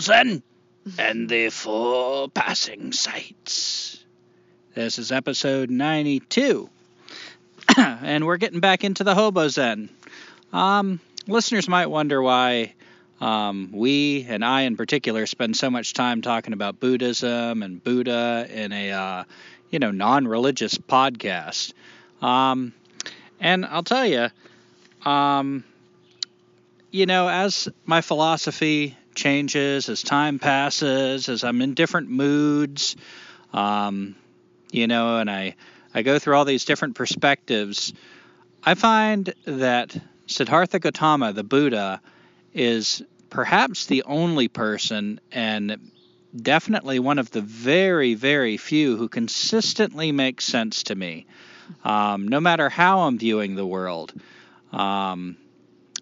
Hobo Zen and the four passing sights. This is episode 92. and we're getting back into the Hobo Zen. Um, listeners might wonder why um, we, and I in particular, spend so much time talking about Buddhism and Buddha in a, uh, you know, non-religious podcast. Um, and I'll tell you, um, you know, as my philosophy changes, as time passes, as I'm in different moods, um, you know, and I, I go through all these different perspectives, I find that Siddhartha Gautama, the Buddha, is perhaps the only person and definitely one of the very, very few who consistently makes sense to me, um, no matter how I'm viewing the world. Um,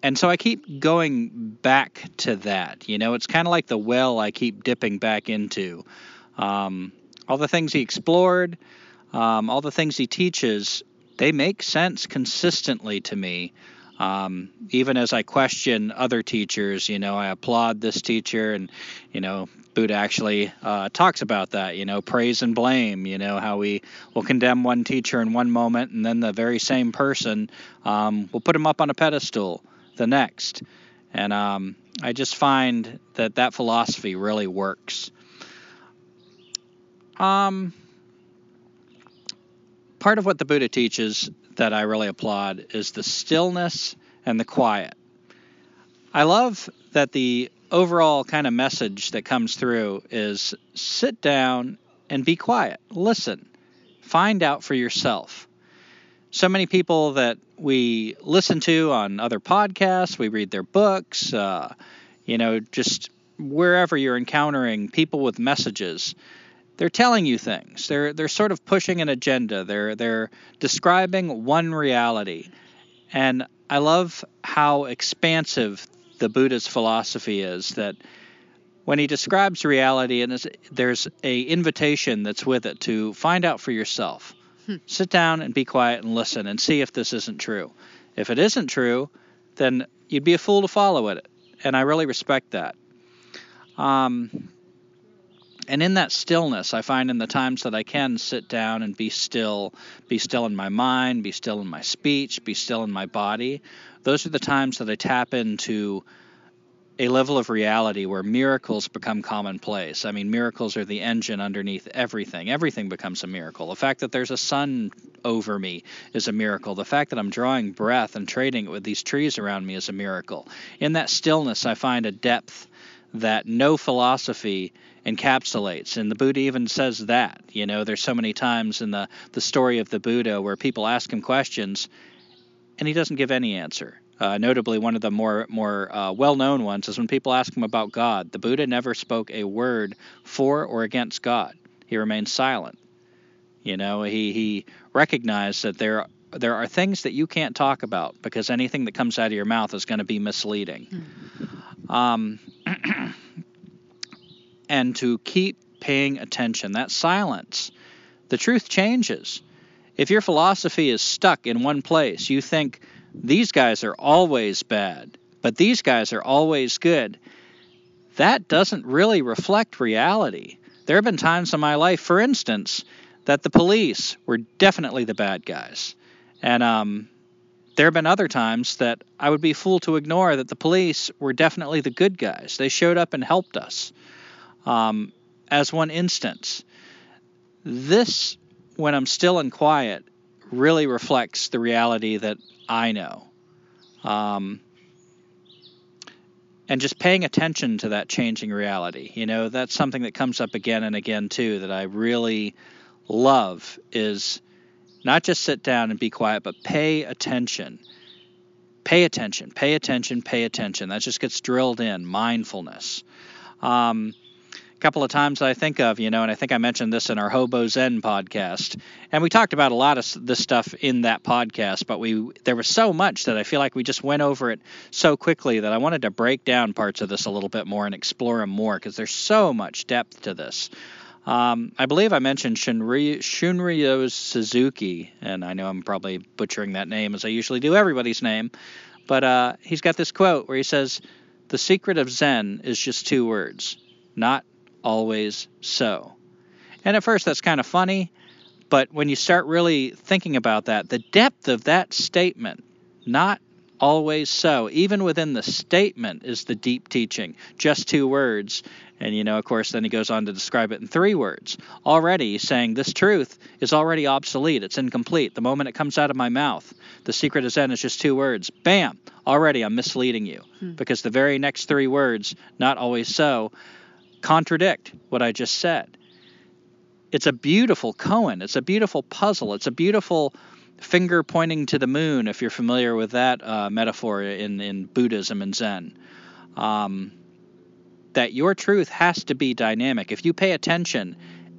and so I keep going back to that. You know, it's kind of like the well I keep dipping back into. Um, all the things he explored, um, all the things he teaches, they make sense consistently to me. Um, even as I question other teachers, you know, I applaud this teacher, and you know, Buddha actually uh, talks about that. You know, praise and blame. You know, how we will condemn one teacher in one moment, and then the very same person um, will put him up on a pedestal the next. And um, I just find that that philosophy really works. Um, part of what the Buddha teaches that I really applaud is the stillness and the quiet. I love that the overall kind of message that comes through is sit down and be quiet, listen, find out for yourself. So many people that we listen to on other podcasts, we read their books, uh, you know, just wherever you're encountering people with messages they're telling you things. They're they're sort of pushing an agenda. They're they're describing one reality. And I love how expansive the Buddha's philosophy is that when he describes reality and there's a invitation that's with it to find out for yourself. Sit down and be quiet and listen and see if this isn't true. If it isn't true, then you'd be a fool to follow it. And I really respect that. Um, and in that stillness, I find in the times that I can sit down and be still, be still in my mind, be still in my speech, be still in my body, those are the times that I tap into a level of reality where miracles become commonplace. I mean, miracles are the engine underneath everything. Everything becomes a miracle. The fact that there's a sun over me is a miracle. The fact that I'm drawing breath and trading it with these trees around me is a miracle. In that stillness, I find a depth that no philosophy encapsulates. And the Buddha even says that. You know, there's so many times in the, the story of the Buddha where people ask him questions and he doesn't give any answer. Uh, notably, one of the more more uh, well-known ones is when people ask him about God. The Buddha never spoke a word for or against God. He remained silent. You know, he he recognized that there there are things that you can't talk about because anything that comes out of your mouth is going to be misleading. Hmm. Um, and to keep paying attention. That silence, the truth changes. If your philosophy is stuck in one place, you think these guys are always bad, but these guys are always good. That doesn't really reflect reality. There have been times in my life, for instance, that the police were definitely the bad guys. And um, there have been other times that I would be fool to ignore that the police were definitely the good guys. They showed up and helped us. Um, as one instance, this, when I'm still and quiet, really reflects the reality that I know. Um, and just paying attention to that changing reality. You know, that's something that comes up again and again too that I really love is not just sit down and be quiet, but pay attention. Pay attention, pay attention, pay attention. That just gets drilled in. Mindfulness. Um, couple of times I think of, you know, and I think I mentioned this in our Hobo Zen podcast, and we talked about a lot of this stuff in that podcast, but we there was so much that I feel like we just went over it so quickly that I wanted to break down parts of this a little bit more and explore them more because there's so much depth to this. Um, I believe I mentioned Shunryu, Shunryu Suzuki, and I know I'm probably butchering that name as I usually do everybody's name, but uh, he's got this quote where he says, "The secret of Zen is just two words: not always so." And at first, that's kind of funny, but when you start really thinking about that, the depth of that statement, not always so, even within the statement, is the deep teaching. Just two words. And, you know, of course, then he goes on to describe it in three words. Already saying this truth is already obsolete. It's incomplete. The moment it comes out of my mouth, the secret is Zen is just two words. Bam! Already I'm misleading you. Hmm. Because the very next three words, not always so, contradict what I just said. It's a beautiful koan. It's a beautiful puzzle. It's a beautiful finger pointing to the moon, if you're familiar with that uh, metaphor in, in Buddhism and Zen. Um, that your truth has to be dynamic. If you pay attention,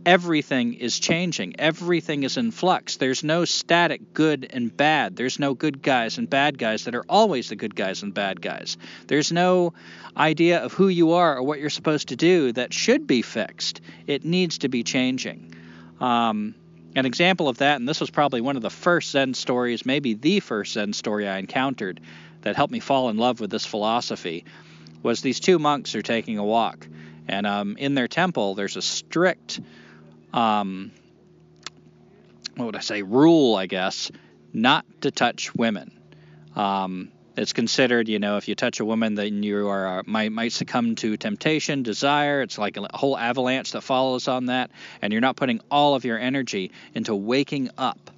everything is changing, everything is in flux. There's no static good and bad. There's no good guys and bad guys that are always the good guys and bad guys. There's no idea of who you are or what you're supposed to do that should be fixed. It needs to be changing. Um, an example of that, and this was probably one of the first Zen stories, maybe the first Zen story I encountered that helped me fall in love with this philosophy, was these two monks are taking a walk. And um, in their temple, there's a strict, um, what would I say, rule, I guess, not to touch women. Um, it's considered, you know, if you touch a woman, then you are uh, might might succumb to temptation, desire. It's like a whole avalanche that follows on that, and you're not putting all of your energy into waking up.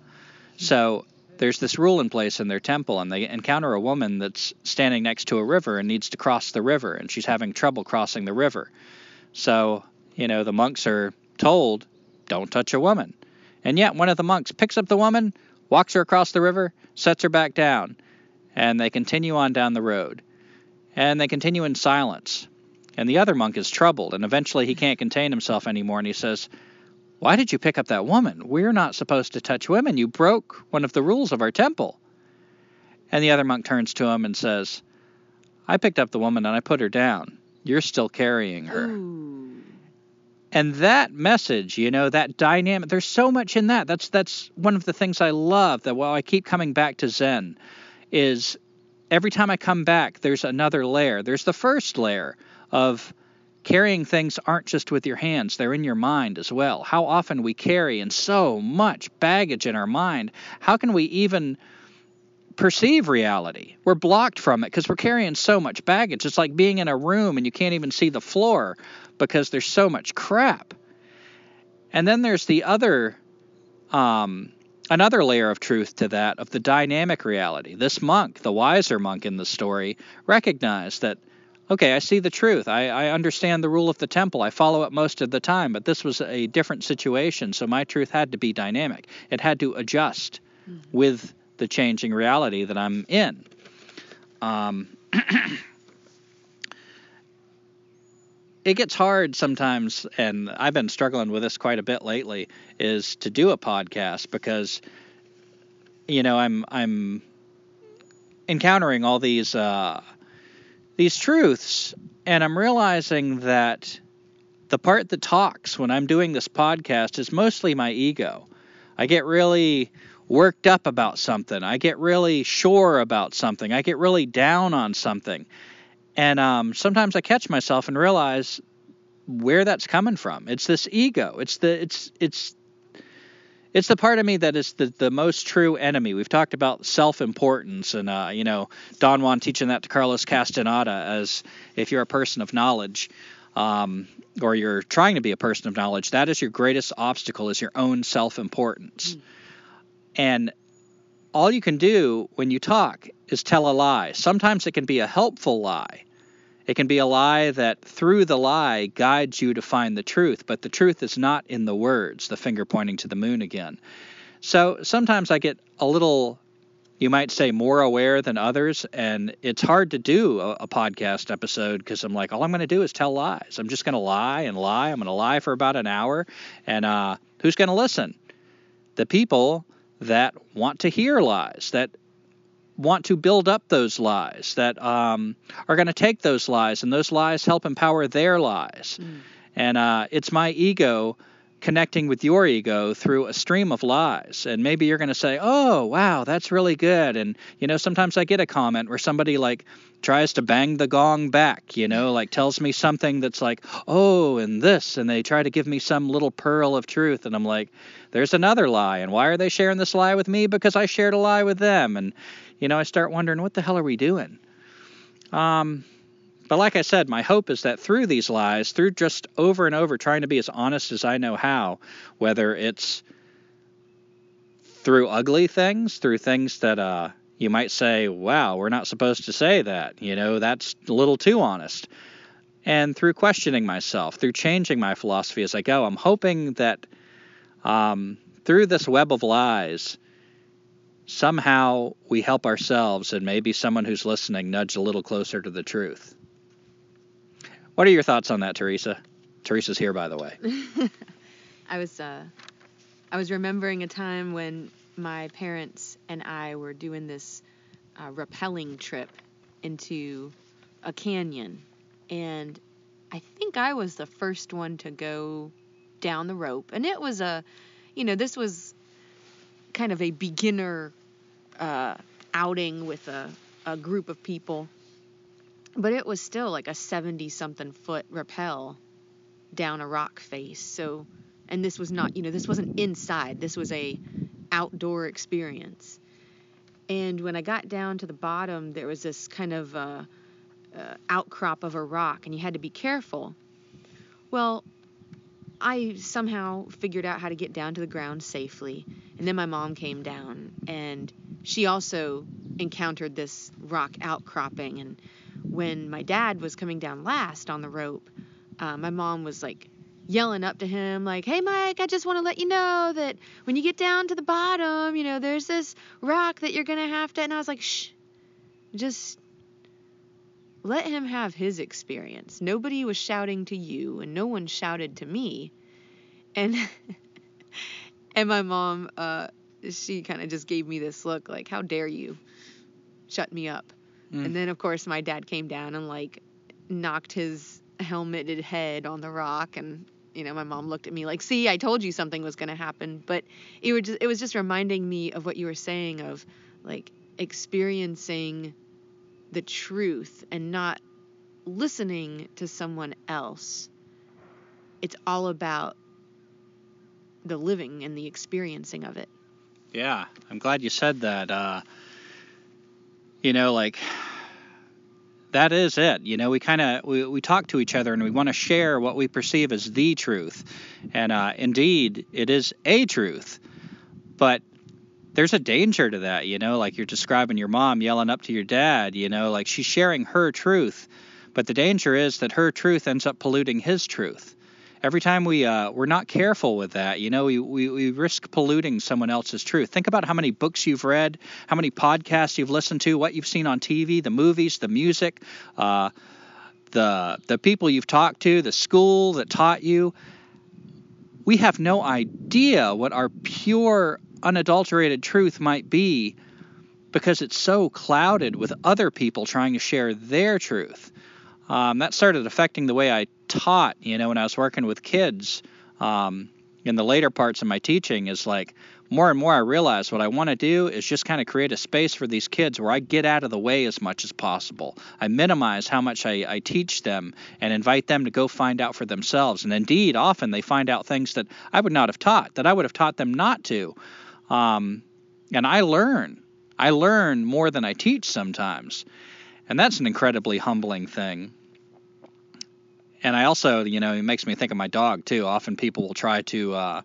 So there's this rule in place in their temple, and they encounter a woman that's standing next to a river and needs to cross the river, and she's having trouble crossing the river. So, you know, the monks are told, don't touch a woman. And yet, one of the monks picks up the woman, walks her across the river, sets her back down, and they continue on down the road. And they continue in silence. And the other monk is troubled, and eventually he can't contain himself anymore, and he says, why did you pick up that woman? We're not supposed to touch women. You broke one of the rules of our temple. And the other monk turns to him and says, I picked up the woman and I put her down. You're still carrying her. Ooh. And that message, you know, that dynamic, there's so much in that. That's that's one of the things I love that while I keep coming back to Zen is every time I come back, there's another layer. There's the first layer of carrying things aren't just with your hands, they're in your mind as well. How often we carry and so much baggage in our mind. How can we even perceive reality? We're blocked from it because we're carrying so much baggage. It's like being in a room and you can't even see the floor because there's so much crap. And then there's the other um, another layer of truth to that of the dynamic reality. This monk, the wiser monk in the story, recognized that okay, I see the truth. I, I understand the rule of the temple. I follow it most of the time, but this was a different situation, so my truth had to be dynamic. It had to adjust with the changing reality that I'm in. Um, it gets hard sometimes, and I've been struggling with this quite a bit lately, is to do a podcast because, you know, I'm I'm encountering all these uh, these truths, and I'm realizing that the part that talks when I'm doing this podcast is mostly my ego. I get really worked up about something. I get really sure about something. I get really down on something. And um, sometimes I catch myself and realize where that's coming from. It's this ego. It's the it's it's it's the part of me that is the, the most true enemy. We've talked about self-importance and uh, you know Don Juan teaching that to Carlos Castaneda as if you're a person of knowledge um, or you're trying to be a person of knowledge, that is your greatest obstacle is your own self-importance. Mm. And all you can do when you talk is tell a lie. Sometimes it can be a helpful lie. It can be a lie that through the lie guides you to find the truth, but the truth is not in the words, the finger pointing to the moon again. So sometimes I get a little, you might say, more aware than others, and it's hard to do a, a podcast episode because I'm like, all I'm going to do is tell lies. I'm just going to lie and lie. I'm going to lie for about an hour, and uh, who's going to listen? The people that want to hear lies, that want to build up those lies, that um, are going to take those lies, and those lies help empower their lies. Mm. And uh, it's my ego connecting with your ego through a stream of lies. And maybe you're going to say, "Oh, wow, that's really good." And you know, sometimes I get a comment where somebody like tries to bang the gong back, you know, like tells me something that's like, "Oh, and this," and they try to give me some little pearl of truth, and I'm like, "There's another lie." And why are they sharing this lie with me? Because I shared a lie with them. And you know, I start wondering, what the hell are we doing? Um, but like I said, my hope is that through these lies, through just over and over trying to be as honest as I know how, whether it's through ugly things, through things that uh, you might say, wow, we're not supposed to say that. You know, that's a little too honest. And through questioning myself, through changing my philosophy as I go, I'm hoping that um, through this web of lies, somehow we help ourselves and maybe someone who's listening nudge a little closer to the truth. What are your thoughts on that, Teresa? Teresa's here, by the way. I was uh, I was remembering a time when my parents and I were doing this uh, rappelling trip into a canyon, and I think I was the first one to go down the rope, and it was a, you know, this was kind of a beginner uh, outing with a, a group of people but it was still like a 70 something foot rappel down a rock face. So, and this was not, you know, this wasn't inside. This was a outdoor experience. And when I got down to the bottom, there was this kind of uh, uh, outcrop of a rock, and you had to be careful. Well, I somehow figured out how to get down to the ground safely. And then my mom came down, and she also encountered this rock outcropping. And when my dad was coming down last on the rope, uh, my mom was like yelling up to him, like, Hey, Mike, I just want to let you know that when you get down to the bottom, you know, there's this rock that you're to have to. And I was like, Shh, just let him have his experience. Nobody was shouting to you, and no one shouted to me. And. and my mom, uh, she kind of just gave me this look like, How dare you shut me up? Mm. And then of course my dad came down and like knocked his helmeted head on the rock and you know my mom looked at me like see I told you something was going to happen. But it was just, it was just reminding me of what you were saying of like experiencing the truth and not listening to someone else. It's all about the living and the experiencing of it. Yeah. I'm glad you said that. Uh you know, like that is it. You know, we kind of we, we talk to each other and we want to share what we perceive as the truth, and uh, indeed, it is a truth. But there's a danger to that. You know, like you're describing your mom yelling up to your dad. You know, like she's sharing her truth, but the danger is that her truth ends up polluting his truth every time we uh, we're not careful with that, you know, we, we, we risk polluting someone else's truth. Think about how many books you've read, how many podcasts you've listened to, what you've seen on TV, the movies, the music, uh, the the people you've talked to, the school that taught you, we have no idea what our pure, unadulterated truth might be because it's so clouded with other people trying to share their truth. Um, that started affecting the way I taught, you know, when I was working with kids. Um, in the later parts of my teaching is like more and more I realize what I want to do is just kind of create a space for these kids where I get out of the way as much as possible. I minimize how much I, I teach them and invite them to go find out for themselves. And indeed, often they find out things that I would not have taught, that I would have taught them not to. Um, and I learn. I learn more than I teach sometimes. And that's an incredibly humbling thing and I also, you know, it makes me think of my dog too. Often people will try to, uh,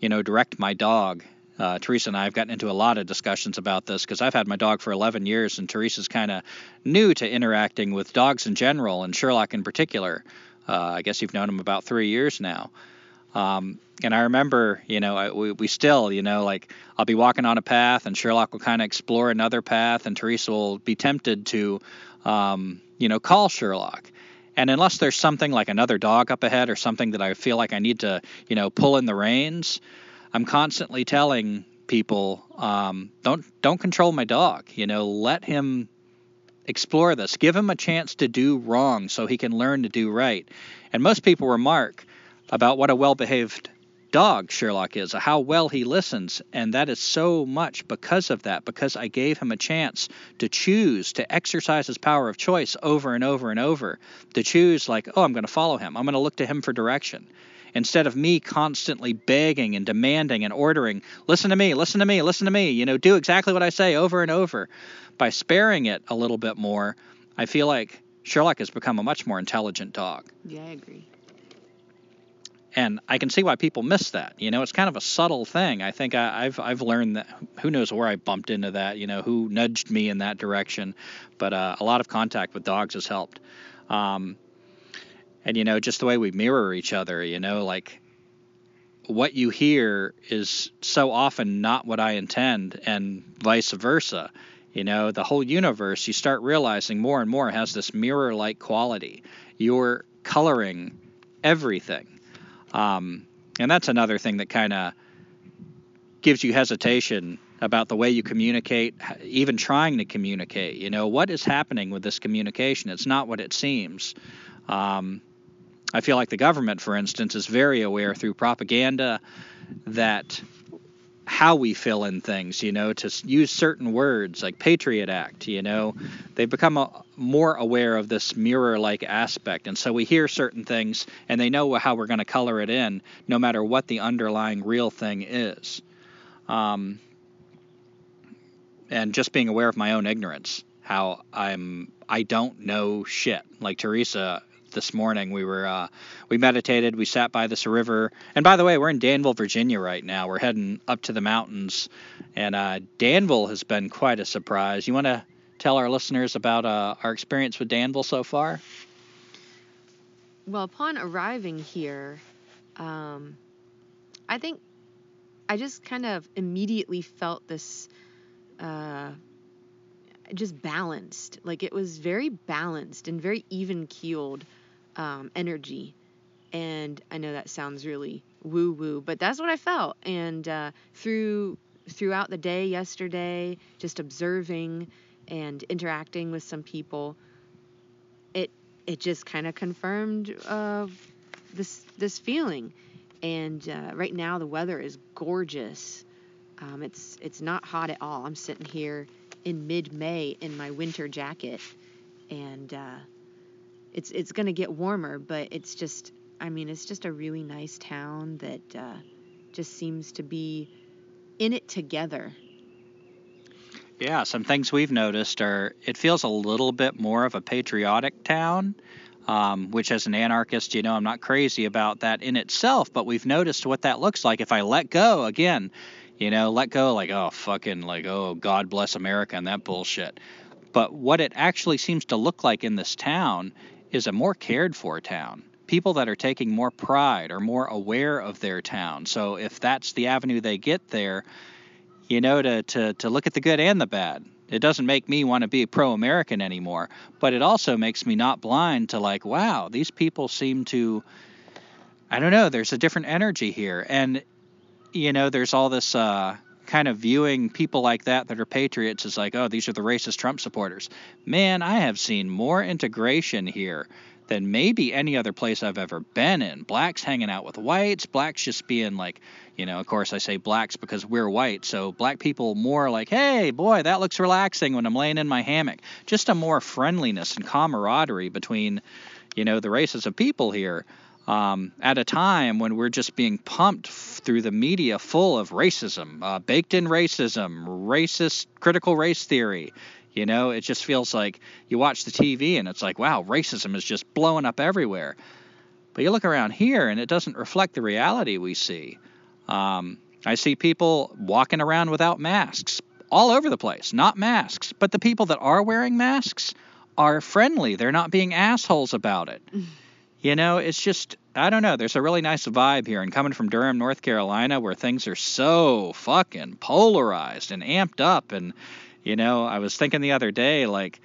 you know, direct my dog. Uh, Teresa and I have gotten into a lot of discussions about this because I've had my dog for 11 years, and Teresa's kind of new to interacting with dogs in general, and Sherlock in particular. Uh, I guess you've known him about three years now. Um, and I remember, you know, I, we, we still, you know, like I'll be walking on a path, and Sherlock will kind of explore another path, and Teresa will be tempted to, um, you know, call Sherlock. And unless there's something like another dog up ahead or something that I feel like I need to, you know, pull in the reins, I'm constantly telling people, um, don't don't control my dog. You know, let him explore this. Give him a chance to do wrong so he can learn to do right. And most people remark about what a well-behaved dog Sherlock is, how well he listens. And that is so much because of that, because I gave him a chance to choose, to exercise his power of choice over and over and over, to choose, like, oh, I'm going to follow him, I'm going to look to him for direction. Instead of me constantly begging and demanding and ordering, listen to me, listen to me, listen to me, you know, do exactly what I say over and over. By sparing it a little bit more, I feel like Sherlock has become a much more intelligent dog. Yeah, I agree and I can see why people miss that. You know, it's kind of a subtle thing. I think I, have I've learned that. Who knows where I bumped into that? You know, who nudged me in that direction? But uh, a lot of contact with dogs has helped. Um, and you know, just the way we mirror each other. You know, like what you hear is so often not what I intend, and vice versa. You know, the whole universe, you start realizing more and more has this mirror like quality. You're coloring everything um, and that's another thing that kind of gives you hesitation about the way you communicate, even trying to communicate. You know, what is happening with this communication? It's not what it seems. Um, I feel like the government, for instance, is very aware through propaganda that how we fill in things, you know, to use certain words like Patriot Act, you know, they've become a, more aware of this mirror like aspect. And so we hear certain things and they know how we're going to color it in no matter what the underlying real thing is. Um, and just being aware of my own ignorance, how I'm I don't know shit. Like Teresa this morning. We were uh, we meditated. We sat by this river. And by the way, we're in Danville, Virginia right now. We're heading up to the mountains, and uh, Danville has been quite a surprise. You want to tell our listeners about uh, our experience with Danville so far? Well, upon arriving here, um, I think I just kind of immediately felt this. Uh, just balanced. Like it was very balanced and very even keeled um, energy. And I know that sounds really woo woo, but that's what I felt. And uh, through throughout the day yesterday, just observing and interacting with some people, it it just kind of confirmed uh, this this feeling. And uh, right now the weather is gorgeous. Um, it's it's not hot at all. I'm sitting here in mid-May in my winter jacket, and it's it's gonna get warmer, but it's just I mean it's just a really nice town that uh, just seems to be in it together. Yeah, some things we've noticed are it feels a little bit more of a patriotic town. Um, which as an anarchist, you know, I'm not crazy about that in itself, but we've noticed what that looks like if I let go again, you know, let go like, oh, fucking, like, oh, God bless America and that bullshit. But what it actually seems to look like in this town is a more cared for town. People that are taking more pride or more aware of their town. So if that's the avenue they get there, you know, to, to, to look at the good and the bad. it doesn't make me want to be pro-American anymore, but it also makes me not blind to like, wow, these people seem to I don't know, there's a different energy here and you know, there's all this uh kind of viewing people like that that are patriots as like, oh, these are the racist Trump supporters. Man, I have seen more integration here than maybe any other place I've ever been in. Blacks hanging out with whites, blacks just being like, you know, of course I say blacks because we're white, so black people more like, hey, boy, that looks relaxing when I'm laying in my hammock. Just a more friendliness and camaraderie between, you know, the races of people here. Um, at a time when we're just being pumped f- through the media full of racism, uh, baked in racism, racist critical race theory. You know, it just feels like you watch the TV and it's like, wow, racism is just blowing up everywhere. But you look around here and it doesn't reflect the reality we see. Um, I see people walking around without masks all over the place, not masks. But the people that are wearing masks are friendly. They're not being assholes about it. You know, it's just, I don't know. There's a really nice vibe here. And coming from Durham, North Carolina, where things are so fucking polarized and amped up. And, you know, I was thinking the other day, like,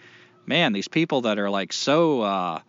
man, these people that are like so uh,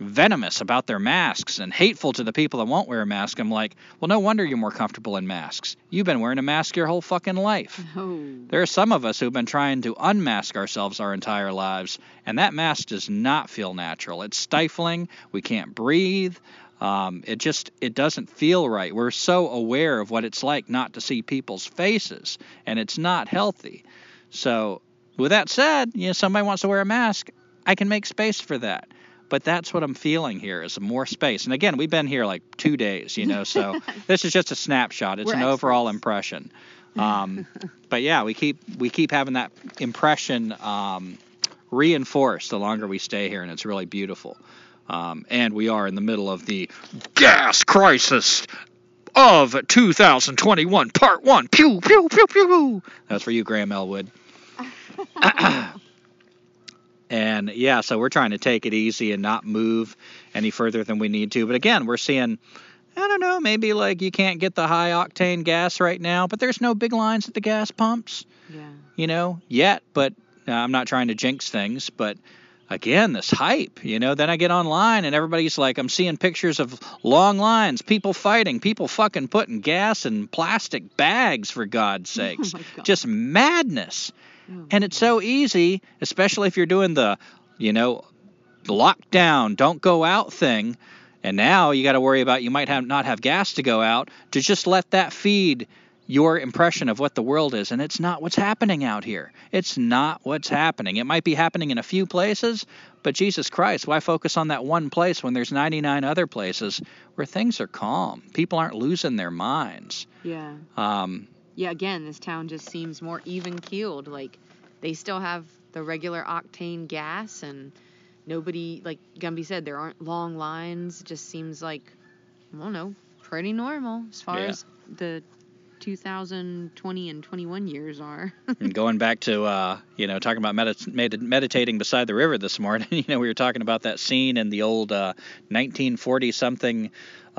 venomous about their masks and hateful to the people that won't wear a mask, I'm like, well, no wonder you're more comfortable in masks. You've been wearing a mask your whole fucking life. Oh. There are some of us who've been trying to unmask ourselves our entire lives, and that mask does not feel natural. It's stifling. We can't breathe. Um, it just it doesn't feel right. We're so aware of what it's like not to see people's faces, and it's not healthy. So, with that said, you know, somebody wants to wear a mask, I can make space for that. But that's what I'm feeling here is more space. And again, we've been here like two days, you know, so this is just a snapshot. It's We're an overall impression. Um, but yeah, we keep we keep having that impression um, reinforced the longer we stay here, and it's really beautiful. Um, and we are in the middle of the gas crisis of 2021, Part One. Pew pew pew pew. That's for you, Graham Elwood. and yeah, so we're trying to take it easy and not move any further than we need to. But again, we're seeing. I don't know, maybe like you can't get the high octane gas right now, but there's no big lines at the gas pumps Yeah. you know, yet. But uh, I'm not trying to jinx things. But again, this hype, you know, then I get online and everybody's like, I'm seeing pictures of long lines, people fighting, people fucking putting gas in plastic bags, for God's sakes. Oh God. Just madness. Oh. And it's so easy, especially if you're doing the, you know, lockdown, don't go out thing. And now you got to worry about you might have not have gas to go out to just let that feed your impression of what the world is and it's not what's happening out here. It's not what's happening. It might be happening in a few places, but Jesus Christ, why focus on that one place when there's 99 other places where things are calm? People aren't losing their minds. Yeah. Um, Yeah, again, this town just seems more even keeled. Like they still have the regular octane gas and nobody like Gumby said, there aren't long lines. It just seems like I don't know, pretty normal as far Yeah. as the 2020 and 21 years are. and going back to uh, you know talking about med- meditating beside the river this morning you know we were talking about that scene in the old uh, 1940 something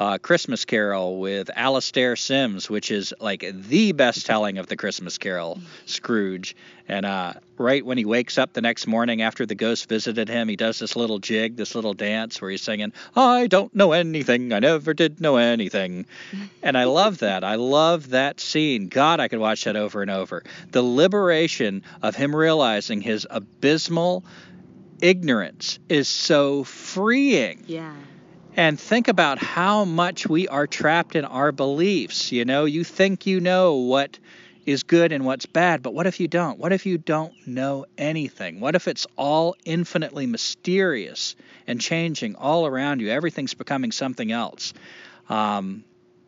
uh, Christmas Carol with Alastair Sims, which is like the best telling of the Christmas Carol, Scrooge. And uh, right when he wakes up the next morning after the ghost visited him, he does this little jig, this little dance where he's singing, I don't know anything, I never did know anything. And I love that. I love that scene. God, I could watch that over and over. The liberation of him realizing his abysmal ignorance is so freeing yeah. And think about how much we are trapped in our beliefs. You know, you think you know what is good and what's bad, but what if you don't? What if you don't know anything? What if it's all infinitely mysterious and changing all around you? Everything's becoming something else. Um,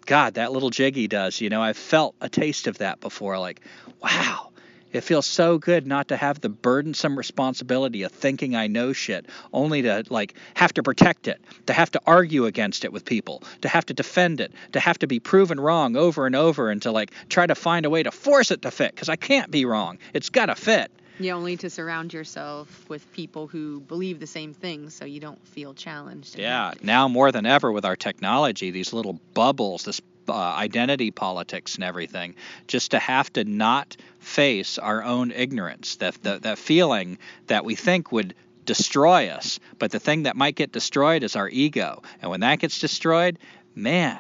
God, that little jiggy does, you know, I've felt a taste of that before. Like, wow, it feels so good not to have the burdensome responsibility of thinking I know shit, only to like have to protect it, to have to argue against it with people, to have to defend it, to have to be proven wrong over and over, and to like try to find a way to force it to fit because I can't be wrong. It's got to fit. Yeah, only to surround yourself with people who believe the same things so you don't feel challenged. Yeah, now more than ever with our technology, these little bubbles, this uh, identity politics and everything, just to have to not face our own ignorance, that, that, that feeling that we think would destroy us. But the thing that might get destroyed is our ego. And when that gets destroyed, man,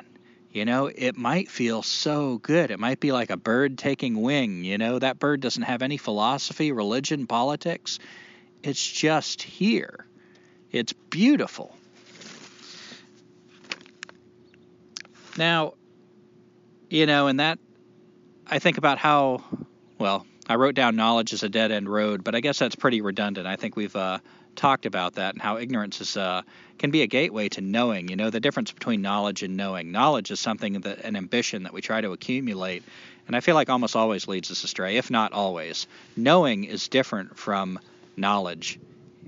you know, it might feel so good. It might be like a bird taking wing. You know, that bird doesn't have any philosophy, religion, politics. It's just here. It's beautiful. Now, you know, and that, I think about how, well, I wrote down knowledge is a dead end road, but I guess that's pretty redundant. I think we've uh, talked about that and how ignorance is uh, can be a gateway to knowing. You know the difference between knowledge and knowing. Knowledge is something that an ambition that we try to accumulate, and I feel like almost always leads us astray, if not always. Knowing is different from knowledge.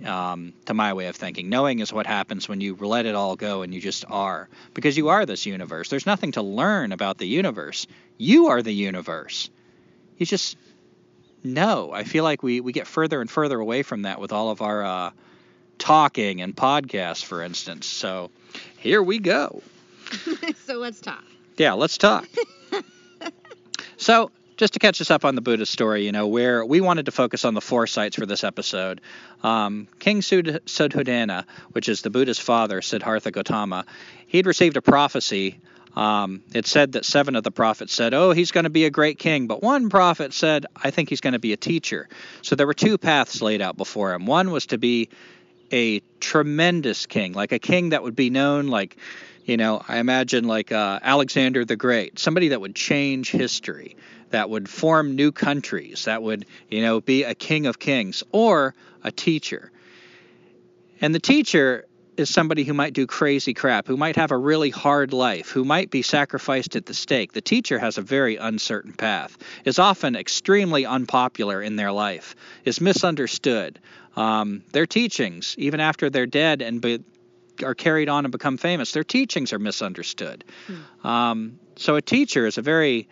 Um, to my way of thinking, knowing is what happens when you let it all go and you just are, because you are this universe. There's nothing to learn about the universe. You are the universe. You just no, I feel like we, we get further and further away from that with all of our uh, talking and podcasts, for instance. So here we go. so let's talk. Yeah, let's talk. so just to catch us up on the Buddha story, you know, where we wanted to focus on the four sights for this episode. Um, King Sud- Suddhodana, which is the Buddha's father, Siddhartha Gautama, he'd received a prophecy um, it said that seven of the prophets said, Oh, he's going to be a great king. But one prophet said, I think he's going to be a teacher. So there were two paths laid out before him. One was to be a tremendous king, like a king that would be known like, you know, I imagine like uh, Alexander the Great, somebody that would change history, that would form new countries, that would, you know, be a king of kings, or a teacher. And the teacher is somebody who might do crazy crap, who might have a really hard life, who might be sacrificed at the stake. The teacher has a very uncertain path, is often extremely unpopular in their life, is misunderstood. Um, their teachings, even after they're dead and be, are carried on and become famous, their teachings are misunderstood. Hmm. Um, so a teacher is a very,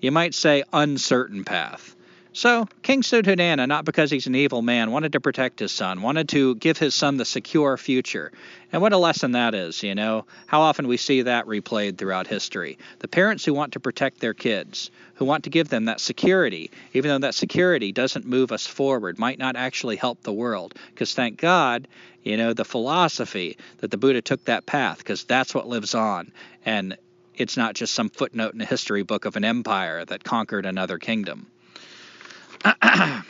you might say, uncertain path. So, King Suddhodana, not because he's an evil man, wanted to protect his son, wanted to give his son the secure future. And what a lesson that is, you know? How often we see that replayed throughout history. The parents who want to protect their kids, who want to give them that security, even though that security doesn't move us forward, might not actually help the world. Because thank God, you know, the philosophy that the Buddha took that path, because that's what lives on. And it's not just some footnote in a history book of an empire that conquered another kingdom.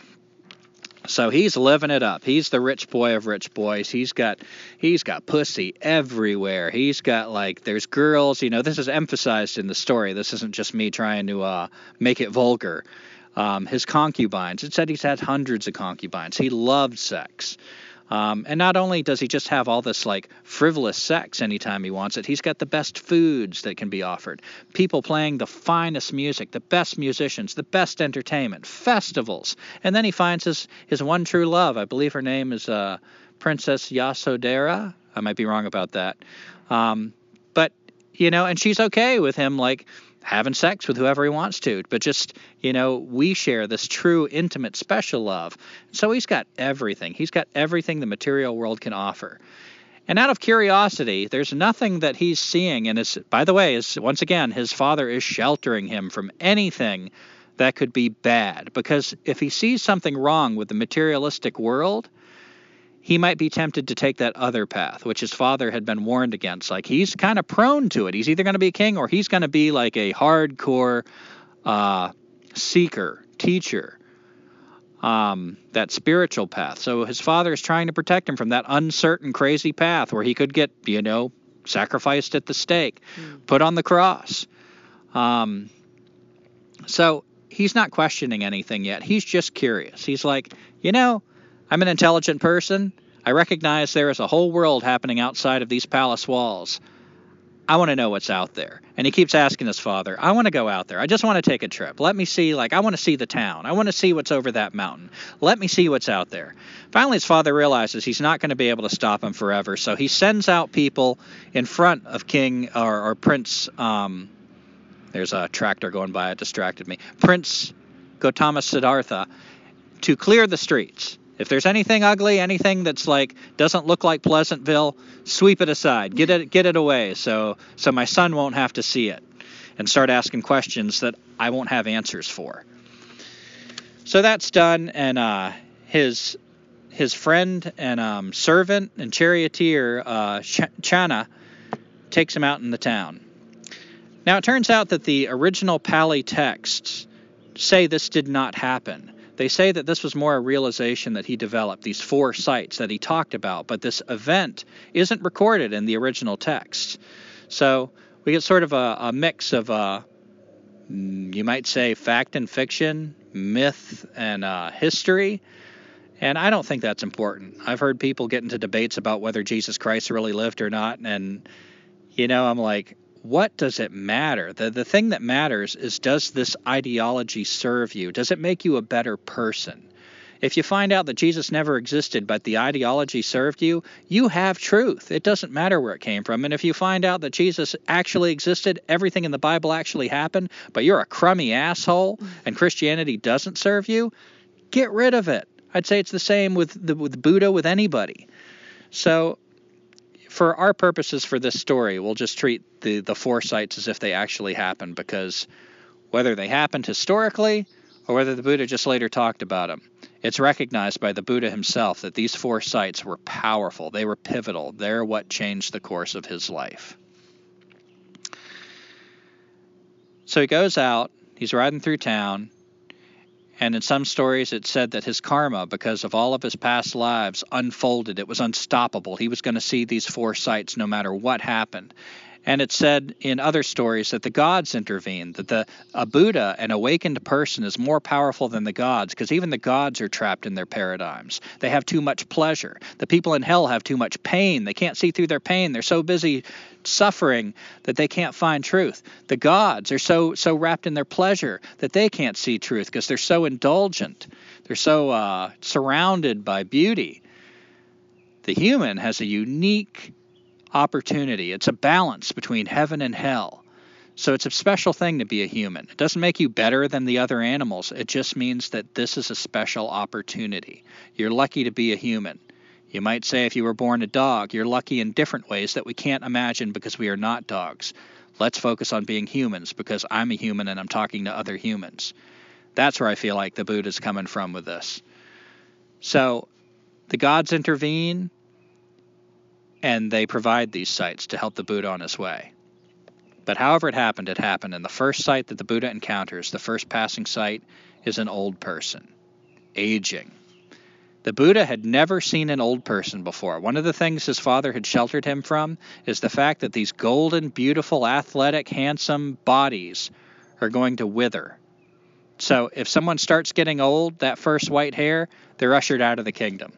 so he's living it up. He's the rich boy of rich boys. He's got he's got pussy everywhere. He's got like there's girls. You know, this is emphasized in the story. This isn't just me trying to uh, make it vulgar. Um, his concubines. It said he's had hundreds of concubines. He loved sex. Um, and not only does he just have all this like frivolous sex anytime he wants it, he's got the best foods that can be offered, people playing the finest music, the best musicians, the best entertainment, festivals. And then he finds his, his one true love. I believe her name is uh, Princess Yasodhara. I might be wrong about that. Um, but, you know, and she's okay with him like having sex with whoever he wants to, but just, you know, we share this true, intimate, special love. So he's got everything. He's got everything the material world can offer. And out of curiosity, there's nothing that he's seeing. And is, by the way, is once again, his father is sheltering him from anything that could be bad. Because if he sees something wrong with the materialistic world, he might be tempted to take that other path, which his father had been warned against. Like he's kind of prone to it. He's either going to be a king or he's going to be like a hardcore uh, seeker, teacher, um, that spiritual path. So his father is trying to protect him from that uncertain, crazy path where he could get, you know, sacrificed at the stake, mm. put on the cross. Um, so he's not questioning anything yet. He's just curious. He's like, you know, I'm an intelligent person. I recognize there is a whole world happening outside of these palace walls. I want to know what's out there. And he keeps asking his father, I want to go out there. I just want to take a trip. Let me see, like, I want to see the town. I want to see what's over that mountain. Let me see what's out there. Finally, his father realizes he's not going to be able to stop him forever. So he sends out people in front of King or, or Prince. Um, there's a tractor going by. It distracted me. Prince Gautama Siddhartha to clear the streets. If there's anything ugly, anything that's like doesn't look like Pleasantville, sweep it aside. Get it get it away so so my son won't have to see it and start asking questions that I won't have answers for. So that's done, and uh, his his friend and um, servant and charioteer uh, Ch- Channa takes him out in the town. Now it turns out that the original Pali texts say this did not happen. They say that this was more a realization that he developed, these four sights that he talked about, but this event isn't recorded in the original text. So we get sort of a, a mix of, uh, you might say, fact and fiction, myth and uh, history. And I don't think that's important. I've heard people get into debates about whether Jesus Christ really lived or not. And, you know, I'm like, what does it matter? The, the thing that matters is does this ideology serve you? Does it make you a better person? If you find out that Jesus never existed, but the ideology served you, you have truth. It doesn't matter where it came from. And if you find out that Jesus actually existed, everything in the Bible actually happened, but you're a crummy asshole and Christianity doesn't serve you, get rid of it. I'd say it's the same with the, with Buddha with anybody. So for our purposes for this story, we'll just treat the the four sights as if they actually happened because whether they happened historically or whether the Buddha just later talked about them, it's recognized by the Buddha himself that these four sights were powerful. They were pivotal. They're what changed the course of his life. So he goes out, he's riding through town, and in some stories, it said that his karma, because of all of his past lives, unfolded. It was unstoppable. He was going to see these four sights no matter what happened. And it said in other stories that the gods intervened, that the a Buddha, an awakened person, is more powerful than the gods, because even the gods are trapped in their paradigms. They have too much pleasure. The people in hell have too much pain. They can't see through their pain. They're so busy suffering that they can't find truth. The gods are so so wrapped in their pleasure that they can't see truth because they're so indulgent. They're so uh, surrounded by beauty. The human has a unique opportunity. It's a balance between heaven and hell. So it's a special thing to be a human. It doesn't make you better than the other animals. It just means that this is a special opportunity. You're lucky to be a human. You might say if you were born a dog, you're lucky in different ways that we can't imagine because we are not dogs. Let's focus on being humans because I'm a human and I'm talking to other humans. That's where I feel like the Buddha's coming from with this. So the gods intervene and they provide these sights to help the Buddha on his way. But however it happened, it happened. And the first sight that the Buddha encounters, the first passing sight, is an old person, aging. The Buddha had never seen an old person before. One of the things his father had sheltered him from is the fact that these golden, beautiful, athletic, handsome bodies are going to wither. So if someone starts getting old, that first white hair, they're ushered out of the kingdom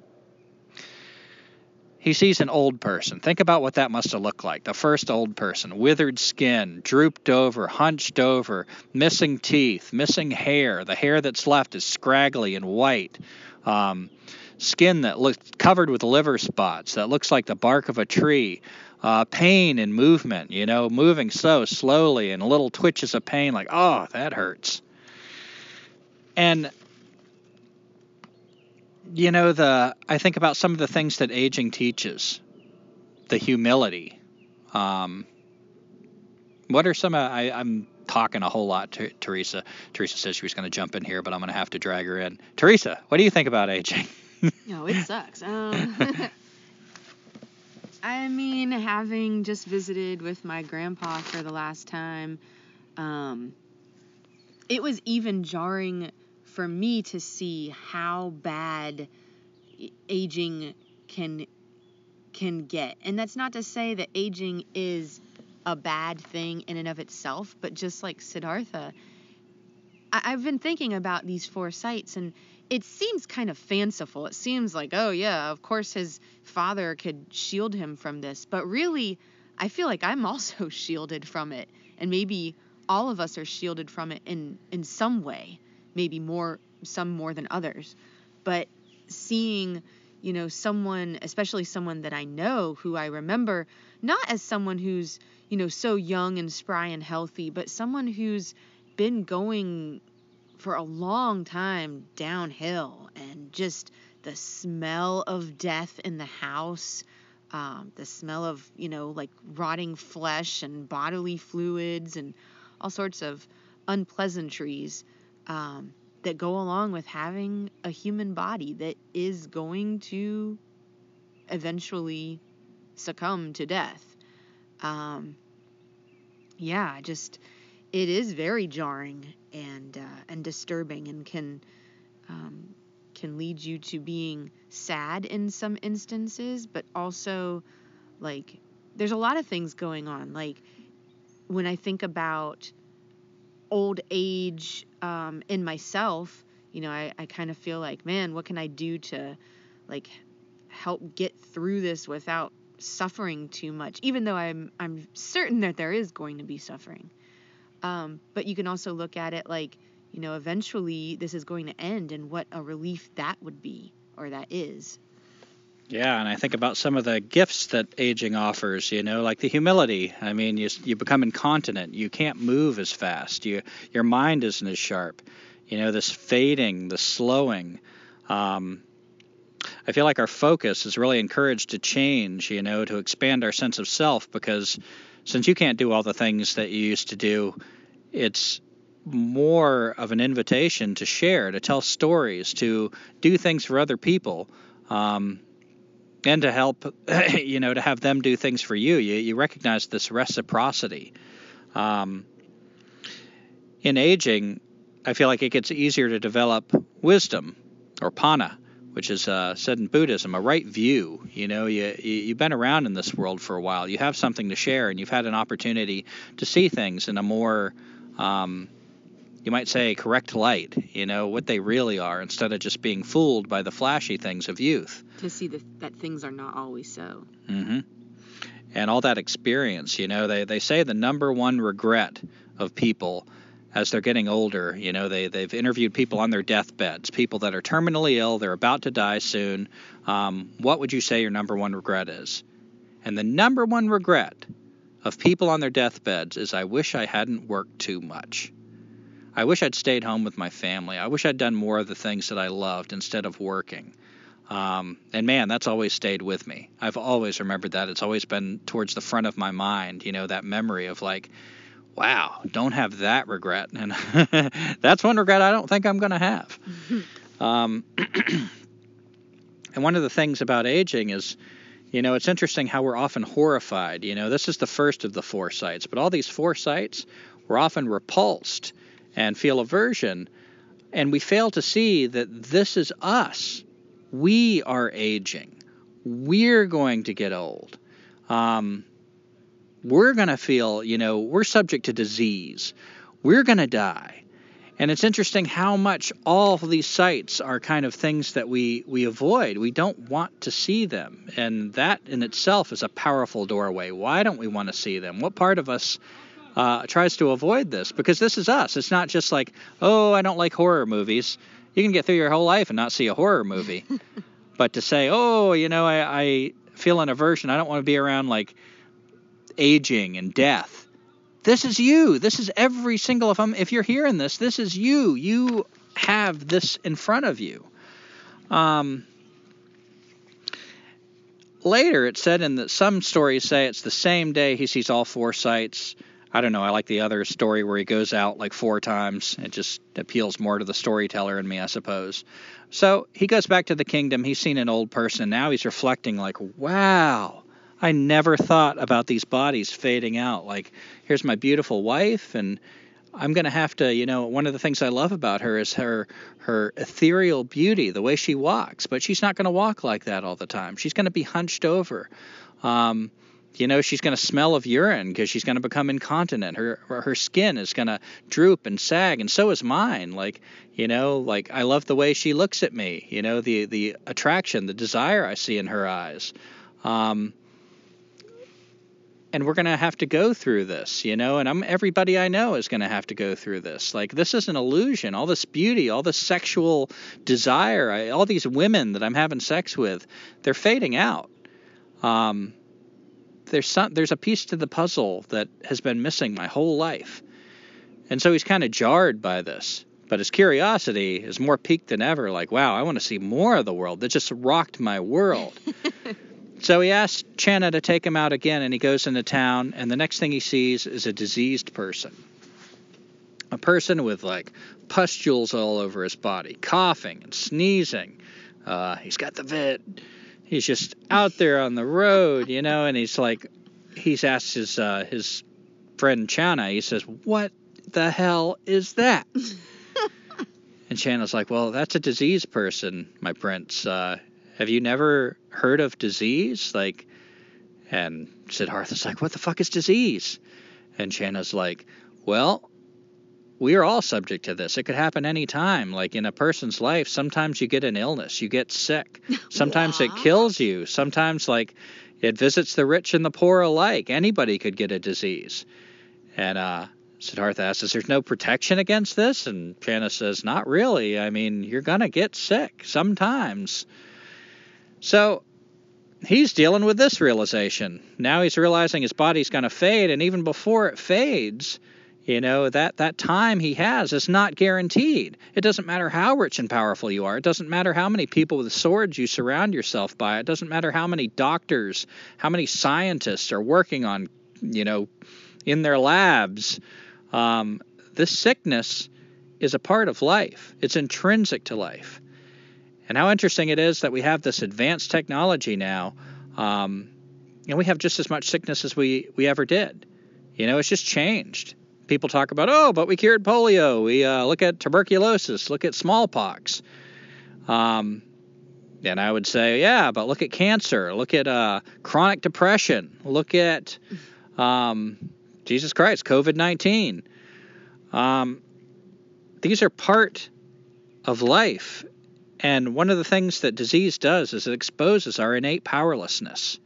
he sees an old person. Think about what that must have looked like. The first old person, withered skin, drooped over, hunched over, missing teeth, missing hair. The hair that's left is scraggly and white. Um, skin that looks covered with liver spots that looks like the bark of a tree. Uh, pain and movement, you know, moving so slowly and little twitches of pain, like, oh, that hurts. And you know the I think about some of the things that aging teaches, the humility. Um, what are some? I, I'm talking a whole lot to Teresa. Teresa says she was going to jump in here, but I'm going to have to drag her in. Teresa, what do you think about aging? no, it sucks. Um, I mean, having just visited with my grandpa for the last time, um, it was even jarring for me to see how bad aging can can get. And that's not to say that aging is a bad thing in and of itself, but just like Siddhartha, I- have been thinking about these four sights and it seems kind of fanciful. It seems like, oh yeah, of course his father could shield him from this, but really I feel like I'm also shielded from it and maybe all of us are shielded from it in in some way maybe more some more than others. But seeing you know someone especially someone that i know who i remember not as someone who's you know so young and spry and healthy but someone who's been going for a long time downhill and just the smell of death in the house um, the smell of you know like rotting flesh and bodily fluids and all sorts of unpleasantries um, that go along with having a human body that is going to eventually succumb to death. Um, yeah, just it is very jarring and uh, and disturbing and can um, can lead you to being sad in some instances, but also like there's a lot of things going on. Like when I think about old age um, in myself, you know, I, I kind of feel like, man, what can I do to like help get through this without suffering too much? Even though I'm I'm certain that there is going to be suffering. Um, but you can also look at it like, you know, eventually this is going to end, and what a relief that would be, or that is. Yeah, and I think about some of the gifts that aging offers, you know, like the humility. I mean, you you become incontinent. You can't move as fast. You your mind isn't as sharp. You know, this fading, the slowing. Um, I feel like our focus is really encouraged to change, you know, to expand our sense of self because since you can't do all the things that you used to do, it's more of an invitation to share, to tell stories, to do things for other people. Um, and to help, you know, to have them do things for you. You, you recognize this reciprocity. Um, in aging, I feel like it gets easier to develop wisdom or panna, which is uh, said in Buddhism, a right view. You know, you, you have been around in this world for a while. You have something to share, and you've had an opportunity to see things in a more um, you might say correct light you know what they really are instead of just being fooled by the flashy things of youth to see the, that things are not always so mm-hmm. and all that experience you know they, they say the number one regret of people as they're getting older you know they, they've interviewed people on their deathbeds people that are terminally ill they're about to die soon um, what would you say your number one regret is and the number one regret of people on their deathbeds is i wish i hadn't worked too much I wish I'd stayed home with my family. I wish I'd done more of the things that I loved instead of working. Um, and man, that's always stayed with me. I've always remembered that. It's always been towards the front of my mind, you know, that memory of like, wow, don't have that regret. And that's one regret I don't think I'm going to have. um, and one of the things about aging is, you know, it's interesting how we're often horrified. You know, this is the first of the four sights, but all these four sights, we're often repulsed and feel aversion. And we fail to see that this is us. We are aging. We're going to get old. Um, we're going to feel, you know, we're subject to disease. We're going to die. And it's interesting how much all these sights are kind of things that we, we avoid. We don't want to see them. And that in itself is a powerful doorway. Why don't we want to see them? What part of us uh, tries to avoid this because this is us. It's not just like, oh, I don't like horror movies. You can get through your whole life and not see a horror movie. but to say, oh, you know, I, I feel an aversion. I don't want to be around like aging and death. This is you. This is every single. If I'm, if you're hearing this, this is you. You have this in front of you. Um, later, it said in that some stories say it's the same day he sees all four sights I don't know. I like the other story where he goes out like four times. It just appeals more to the storyteller in me, I suppose. So he goes back to the kingdom. He's seen an old person. Now he's reflecting, like, wow, I never thought about these bodies fading out. Like, here's my beautiful wife, and I'm going to have to, you know, one of the things I love about her is her her ethereal beauty, the way she walks. But she's not going to walk like that all the time. She's going to be hunched over. Um, you know she's going to smell of urine because she's going to become incontinent. Her her skin is going to droop and sag and so is mine. Like you know like i love the way she looks at me you know the the attraction the desire i see in her eyes. Um, and we're going to have to go through this you know and i'm everybody i know is going to have to go through this. Like this is an illusion. All this beauty all this sexual desire I, all these women that i'm having sex with they're fading out. Um, there's some there's a piece to the puzzle that has been missing my whole life. And so he's kind of jarred by this. But his curiosity is more piqued than ever, like, wow, I want to see more of the world. That just rocked my world. so he asks Channa to take him out again, and he goes into town, and the next thing he sees is a diseased person. a person with like pustules all over his body, coughing and sneezing. Uh, he's got the vid. He's just out there on the road, you know, and he's like, he's asked his uh, his friend Channa. He says, "What the hell is that?" and Channa's like, "Well, that's a disease person, my prince. Uh, have you never heard of disease? Like, and Siddhartha's like, what the fuck is disease? And Channa's like, well, we are all subject to this. It could happen any time. Like in a person's life, sometimes you get an illness, you get sick. Sometimes it kills you. Sometimes like it visits the rich and the poor alike. Anybody could get a disease. And uh, Siddhartha asks, There's no protection against this? And Channa says, Not really. I mean, you're going to get sick sometimes. So he's dealing with this realization. Now he's realizing his body's going to fade, and even before it fades, you know that that time he has is not guaranteed. It doesn't matter how rich and powerful you are. It doesn't matter how many people with swords you surround yourself by. It doesn't matter how many doctors, how many scientists are working on, you know, in their labs. Um, this sickness is a part of life. It's intrinsic to life. And how interesting it is that we have this advanced technology now, um, and we have just as much sickness as we, we ever did. You know, it's just changed. People talk about, oh, but we cured polio. We uh, look at tuberculosis, look at smallpox. Um, and I would say, yeah, but look at cancer, look at uh, chronic depression, look at um, Jesus Christ, COVID 19. Um, these are part of life. And one of the things that disease does is it exposes our innate powerlessness.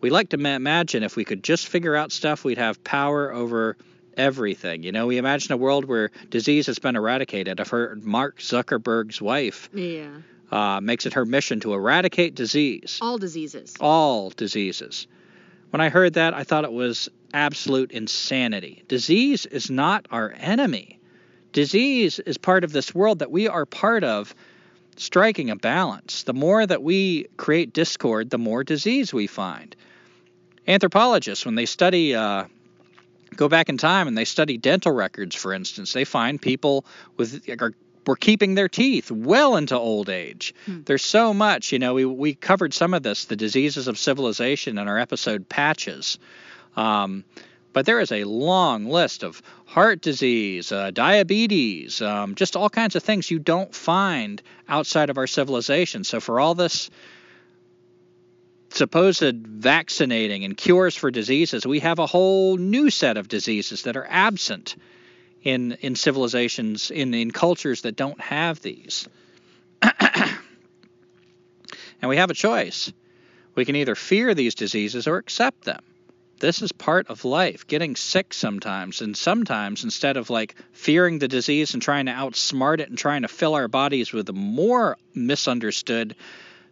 We like to ma- imagine if we could just figure out stuff, we'd have power over everything. You know, we imagine a world where disease has been eradicated. I've heard Mark Zuckerberg's wife Yeah. uh, makes it her mission to eradicate disease, All diseases. all diseases. When I heard that, I thought it was absolute insanity. Disease is not our enemy. Disease is part of this world that we are part of, striking a balance. The more that we create discord, the more disease we find. Anthropologists, when they study, uh, go back in time and they study dental records, for instance, they find people with are were keeping their teeth well into old age. Hmm. There's so much, you know. We we covered some of this, the diseases of civilization, in our episode Patches. Um, but there is a long list of heart disease, uh, diabetes, um, just all kinds of things you don't find outside of our civilization. So for all this supposed vaccinating and cures for diseases, we have a whole new set of diseases that are absent in in civilizations in in cultures that don't have these. and we have a choice. We can either fear these diseases or accept them. This is part of life, getting sick sometimes. And sometimes, instead of like fearing the disease and trying to outsmart it and trying to fill our bodies with more misunderstood,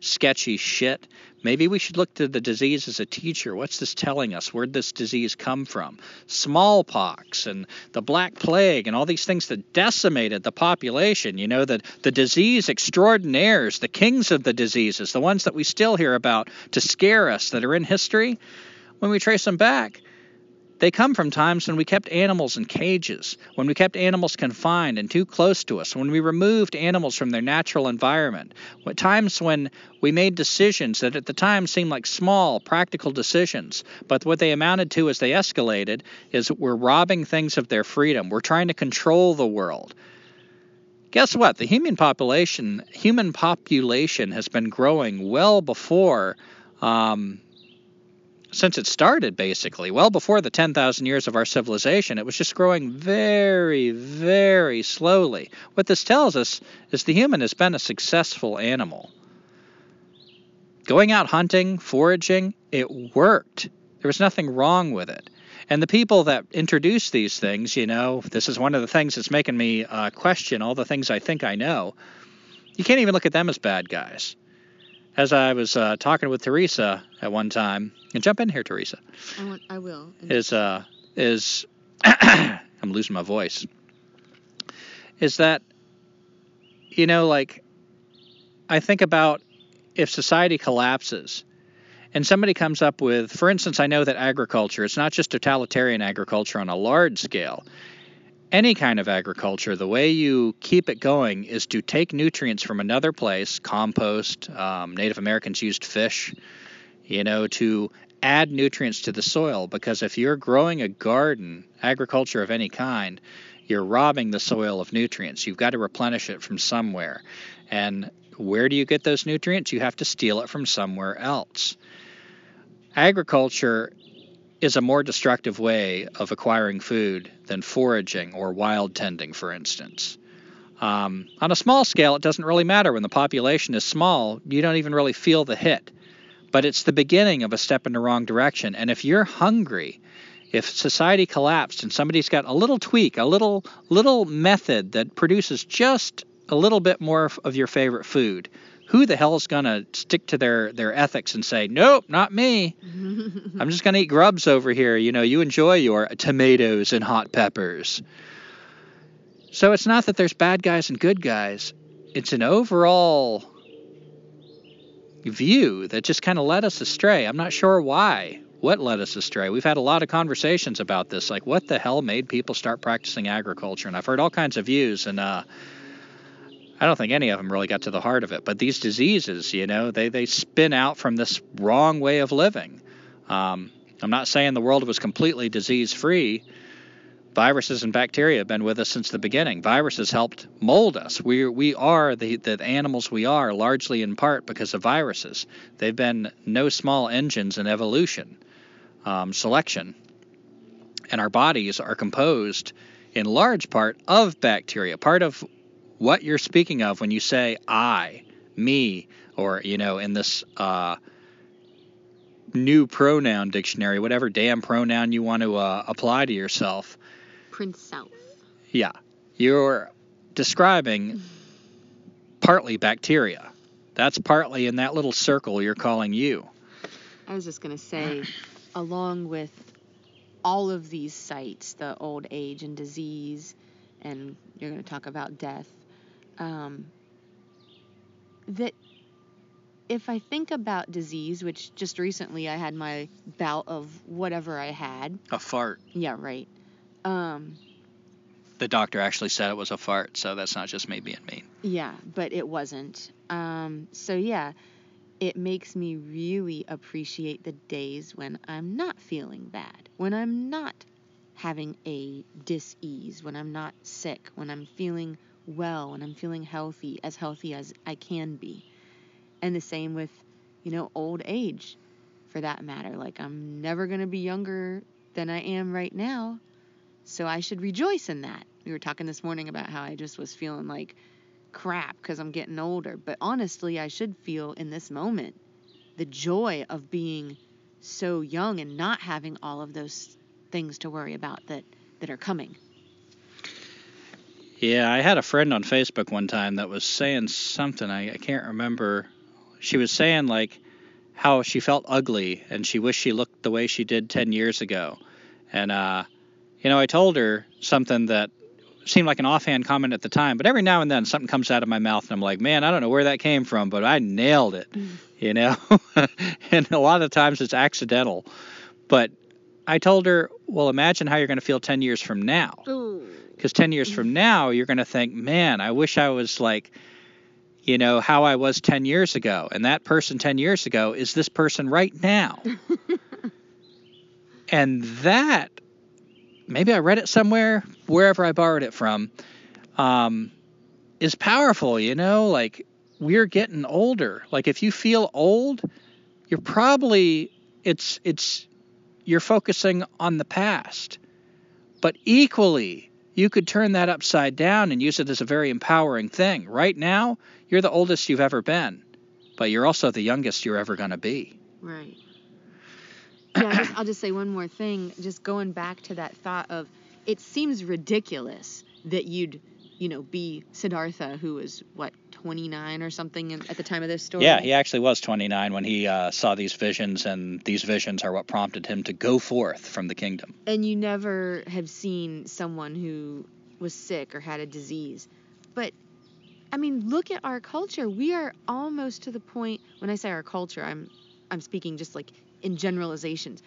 sketchy shit, maybe we should look to the disease as a teacher. What's this telling us? Where'd this disease come from? Smallpox and the Black Plague and all these things that decimated the population. You know, the, the disease extraordinaires, the kings of the diseases, the ones that we still hear about to scare us that are in history when we trace them back, they come from times when we kept animals in cages, when we kept animals confined and too close to us, when we removed animals from their natural environment, times when we made decisions that at the time seemed like small, practical decisions, but what they amounted to as they escalated is we're robbing things of their freedom. We're trying to control the world. Guess what? The human population, human population has been growing well before um, since it started, basically, well before the 10,000 years of our civilization, it was just growing very, very slowly. What this tells us is the human has been a successful animal. Going out hunting, foraging, it worked. There was nothing wrong with it. And the people that introduce these things, you know, this is one of the things that's making me uh, question all the things I think I know. You can't even look at them as bad guys as I was uh, talking with Teresa at one time, and jump in here, Teresa, I, want, I will. is uh, is I'm losing my voice. Is that you know like I think about if society collapses and somebody comes up with, for instance, I know that agriculture, it's not just totalitarian agriculture on a large scale. Any kind of agriculture, the way you keep it going is to take nutrients from another place, compost. Um, Native Americans used fish, you know, to add nutrients to the soil. Because if you're growing a garden, agriculture of any kind, you're robbing the soil of nutrients. You've got to replenish it from somewhere. And where do you get those nutrients? You have to steal it from somewhere else. Agriculture is a more destructive way of acquiring food than foraging or wild tending, for instance. Um, on a small scale, it doesn't really matter. When the population is small, you don't even really feel the hit. But it's the beginning of a step in the wrong direction. And if you're hungry, if society collapsed and somebody's got a little tweak, a little little method that produces just a little bit more of your favorite food, who the hell is going to stick to their their ethics and say, "Nope, not me. I'm just going to eat grubs over here. You know, you enjoy your tomatoes and hot peppers." So it's not that there's bad guys and good guys. It's an overall view that just kind of led us astray. I'm not sure why. What led us astray? We've had a lot of conversations about this. Like, what the hell made people start practicing agriculture? And I've heard all kinds of views, and uh, I don't think any of them really got to the heart of it. But these diseases, you know, they, they spin out from this wrong way of living. Um, I'm not saying the world was completely disease free. Viruses and bacteria have been with us since the beginning. Viruses helped mold us. We, we are the, the animals we are largely in part because of viruses. They've been no small engines in evolution, um, selection. And our bodies are composed in large part of bacteria. Part of what you're speaking of when you say I, me, or, you know, in this uh, new pronoun dictionary, whatever damn pronoun you want to uh, apply to yourself. Prince South. Yeah. You're describing partly bacteria. That's partly in that little circle you're calling you. I was just going to say, along with all of these sights, the old age and disease, and you're going to talk about death, um, that if I think about disease, which just recently I had my bout of whatever I had. A fart. Yeah, right. Um, the doctor actually said it was a fart, so that's not just me being mean. Yeah, but it wasn't. Um, so yeah, it makes me really appreciate the days when I'm not feeling bad, when I'm not having a dis-ease, when I'm not sick, when I'm feeling well and I'm feeling healthy, as healthy as I can be. And the same with, you know, old age for that matter. Like, I'm never going to be younger than I am right now. So I should rejoice in that. We were talking this morning about how I just was feeling like crap because I'm getting older. But honestly, I should feel in this moment the joy of being so young and not having all of those things to worry about that, that are coming. Yeah, I had a friend on Facebook one time that was saying something. I, I can't remember. She was saying like how she felt ugly and she wished she looked the way she did 10 years ago. And uh, you know, I told her something that seemed like an offhand comment at the time, but every now and then something comes out of my mouth and I'm like, man, I don't know where that came from, but I nailed it, mm. you know? and a lot of times it's accidental. But I told her, well, imagine how you're going to feel 10 years from now. Because 10 years from now, you're going to think, man, I wish I was like, you know, how I was 10 years ago. And that person 10 years ago is this person right now. and that, maybe I read it somewhere, wherever I borrowed it from, um, is powerful, you know? Like, we're getting older. Like, if you feel old, you're probably, it's, it's, you're focusing on the past. But equally, you could turn that upside down and use it as a very empowering thing. Right now, you're the oldest you've ever been, but you're also the youngest you're ever going to be. Right. Yeah, I'll just, I'll just say one more thing. Just going back to that thought of it seems ridiculous that you'd, you know, be Siddhartha, who was, what, 29 or something at the time of this story? Yeah, he actually was 29 when he uh, saw these visions, and these visions are what prompted him to go forth from the kingdom. And you never have seen someone who was sick or had a disease. But I mean, look at our culture. We are almost to the point when I say our culture, I'm I'm speaking just like in generalizations.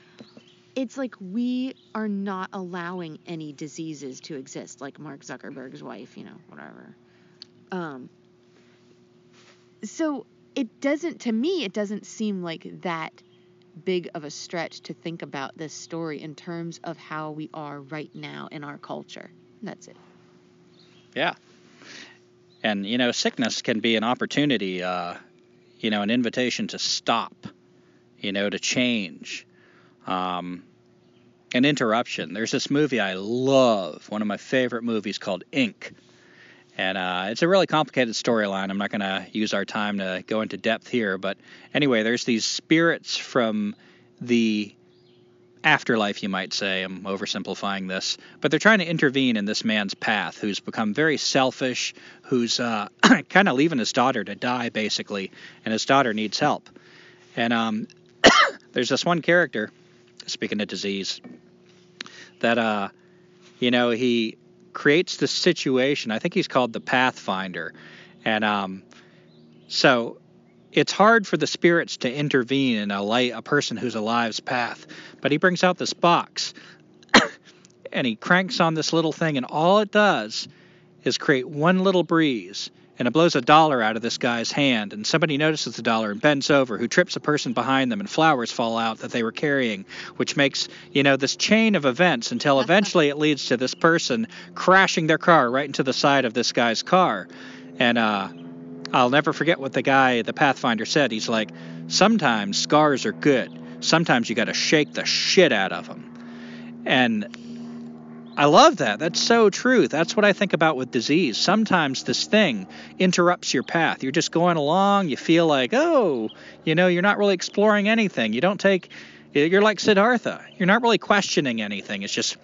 it's like we are not allowing any diseases to exist, like Mark Zuckerberg's wife, you know, whatever. Um, so it doesn't, to me, it doesn't seem like that big of a stretch to think about this story in terms of how we are right now in our culture. That's it. Yeah. And, you know, sickness can be an opportunity, uh, you know, an invitation to stop, you know, to change, um, an interruption. There's this movie I love, one of my favorite movies called Ink. And uh, it's a really complicated storyline. I'm not going to use our time to go into depth here. But anyway, there's these spirits from the afterlife, you might say. I'm oversimplifying this. But they're trying to intervene in this man's path who's become very selfish, who's uh, kind of leaving his daughter to die, basically. And his daughter needs help. And um, there's this one character, speaking of disease, that, uh, you know, he creates the situation. I think he's called the Pathfinder, and um, so it's hard for the spirits to intervene in a light, a person who's alive's path. But he brings out this box, and he cranks on this little thing, and all it does is create one little breeze, and it blows a dollar out of this guy's hand, and somebody notices the dollar and bends over, who trips a person behind them, and flowers fall out that they were carrying, which makes, you know, this chain of events until eventually it leads to this person crashing their car right into the side of this guy's car. And uh, I'll never forget what the guy, the Pathfinder, said. He's like, sometimes scars are good. Sometimes you got to shake the shit out of them. And I love that. That's so true. That's what I think about with disease. Sometimes this thing interrupts your path. You're just going along, you feel like, oh, you know, you're not really exploring anything. You don't take, you're like Siddhartha. You're not really questioning anything. It's just,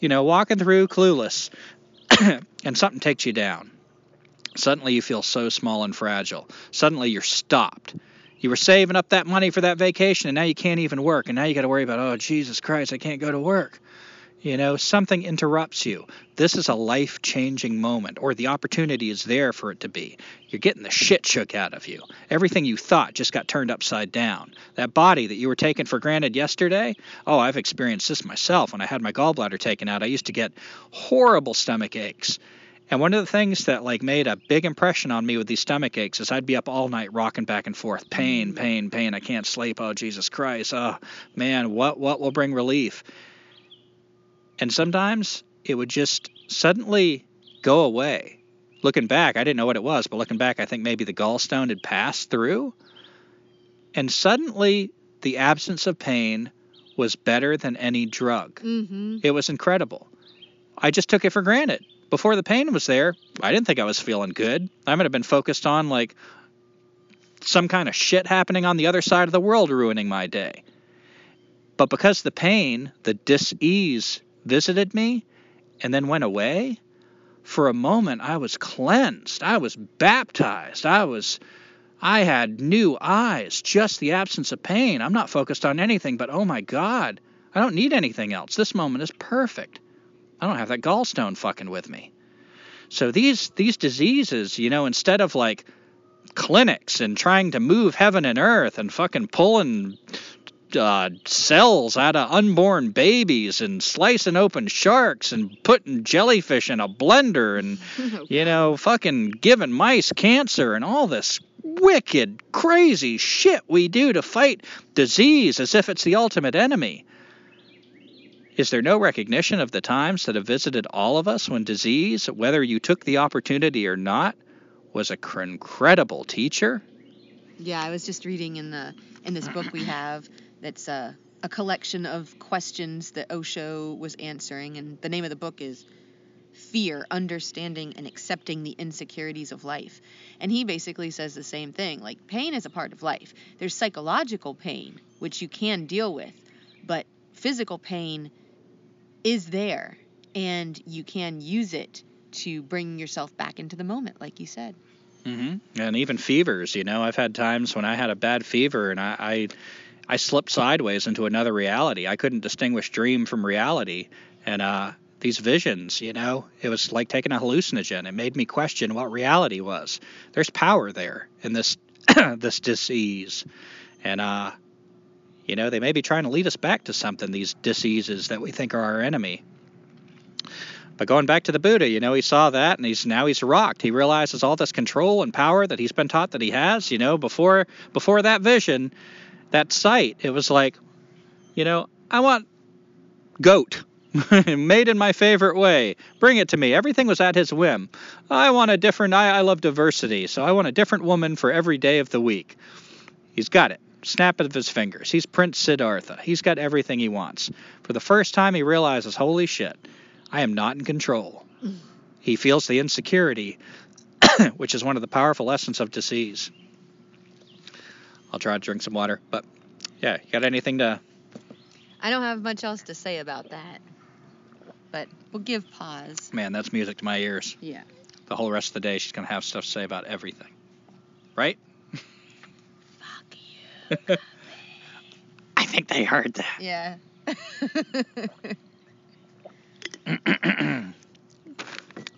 you know, walking through clueless, and something takes you down. Suddenly you feel so small and fragile. Suddenly you're stopped. You were saving up that money for that vacation, and now you can't even work. And now you got to worry about, oh, Jesus Christ, I can't go to work. You know, something interrupts you. This is a life changing moment, or the opportunity is there for it to be. You're getting the shit shook out of you. Everything you thought just got turned upside down. That body that you were taking for granted yesterday, oh, I've experienced this myself. When I had my gallbladder taken out, I used to get horrible stomach aches. And one of the things that like made a big impression on me with these stomach aches is I'd be up all night rocking back and forth. Pain, pain, pain. I can't sleep. Oh Jesus Christ. Oh man, what what will bring relief? And sometimes it would just suddenly go away. Looking back, I didn't know what it was, but looking back, I think maybe the gallstone had passed through. And suddenly, the absence of pain was better than any drug. Mm-hmm. It was incredible. I just took it for granted. Before the pain was there, I didn't think I was feeling good. I might have been focused on like some kind of shit happening on the other side of the world ruining my day. But because the pain, the dis-ease visited me and then went away, for a moment I was cleansed. I was baptized. I was I had new eyes, just the absence of pain. I'm not focused on anything but oh my god, I don't need anything else. This moment is perfect. I don't have that gallstone fucking with me. So these these diseases, you know, instead of like clinics and trying to move heaven and earth and fucking pulling uh, cells out of unborn babies and slicing open sharks and putting jellyfish in a blender and you know fucking giving mice cancer and all this wicked crazy shit we do to fight disease as if it's the ultimate enemy. Is there no recognition of the times that have visited all of us when disease whether you took the opportunity or not was a cr- incredible teacher? Yeah, I was just reading in the in this book we have that's a, a collection of questions that Osho was answering, and the name of the book is Fear, Understanding and Accepting the Insecurities of Life. And he basically says the same thing like, pain is a part of life. There's psychological pain, which you can deal with, but physical pain is there, and you can use it to bring yourself back into the moment, like you said. hmm And even fevers, you know, I've had times when I had a bad fever and I, I I slipped sideways into another reality. I couldn't distinguish dream from reality, and uh, these visions, you know, it was like taking a hallucinogen. It made me question what reality was. There's power there in this this disease, and uh, You know, they may be trying to lead us back to something, these diseases that we think are our enemy. But going back to the Buddha, you know, he saw that and he's now he's rocked. He realizes all this control and power that he's been taught that he has, you know, before before that vision, that sight, it was like, you know, I want goat. made in my favorite way. Bring it to me. Everything was at his whim. I want a different I, I love diversity, so I want a different woman for every day of the week. He's got it. Snap of his fingers. He's Prince Siddhartha. He's got everything he wants. For the first time he realizes, holy shit, I am not in control. Mm. He feels the insecurity, which is one of the powerful essence of disease. I'll try to drink some water, but yeah, you got anything to I don't have much else to say about that. But we'll give pause. Man, that's music to my ears. Yeah. The whole rest of the day, she's going to have stuff to say about everything. Right? Fuck you. I think they heard that. Yeah.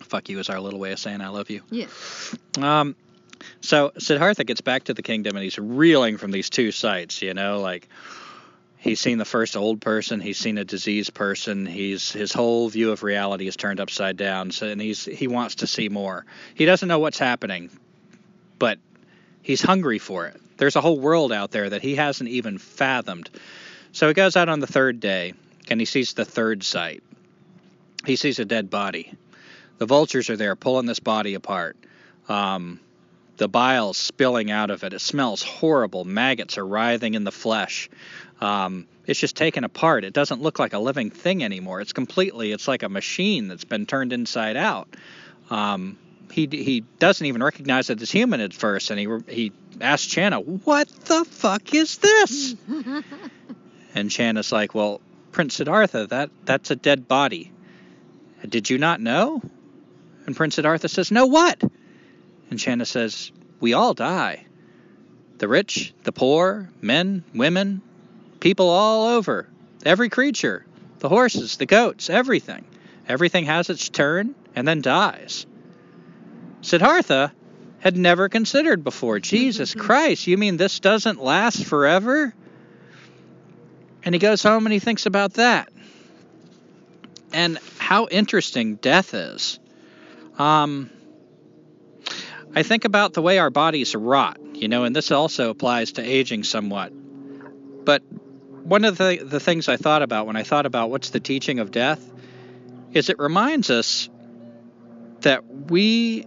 Fuck you is our little way of saying I love you. yeah. Um, so Siddhartha gets back to the kingdom and he's reeling from these two sights, you know, like he's seen the first old person, he's seen a diseased person, he's his whole view of reality is turned upside down, so, and he's he wants to see more. He doesn't know what's happening, but he's hungry for it. There's a whole world out there that he hasn't even fathomed. So he goes out on the third day and he sees the third sight. He sees a dead body. The vultures are there pulling this body apart. Um, the bile spilling out of it. It smells horrible. Maggots are writhing in the flesh. Um, it's just taken apart. It doesn't look like a living thing anymore. It's completely. It's like a machine that's been turned inside out. Um, he he doesn't even recognize it as human at first, and he he asks Channa, "What the fuck is this?" and Channa's like, "Well, Prince Siddhartha, that that's a dead body. Did you not know?" And Prince Siddhartha says, "No, what?" And Channa says, We all die. The rich, the poor, men, women, people all over, every creature, the horses, the goats, everything. Everything has its turn and then dies. Siddhartha had never considered before. Jesus Christ, you mean this doesn't last forever? And he goes home and he thinks about that. And how interesting death is. Um, I think about the way our bodies rot, you know, and this also applies to aging somewhat. But one of the, the things I thought about when I thought about what's the teaching of death is it reminds us that we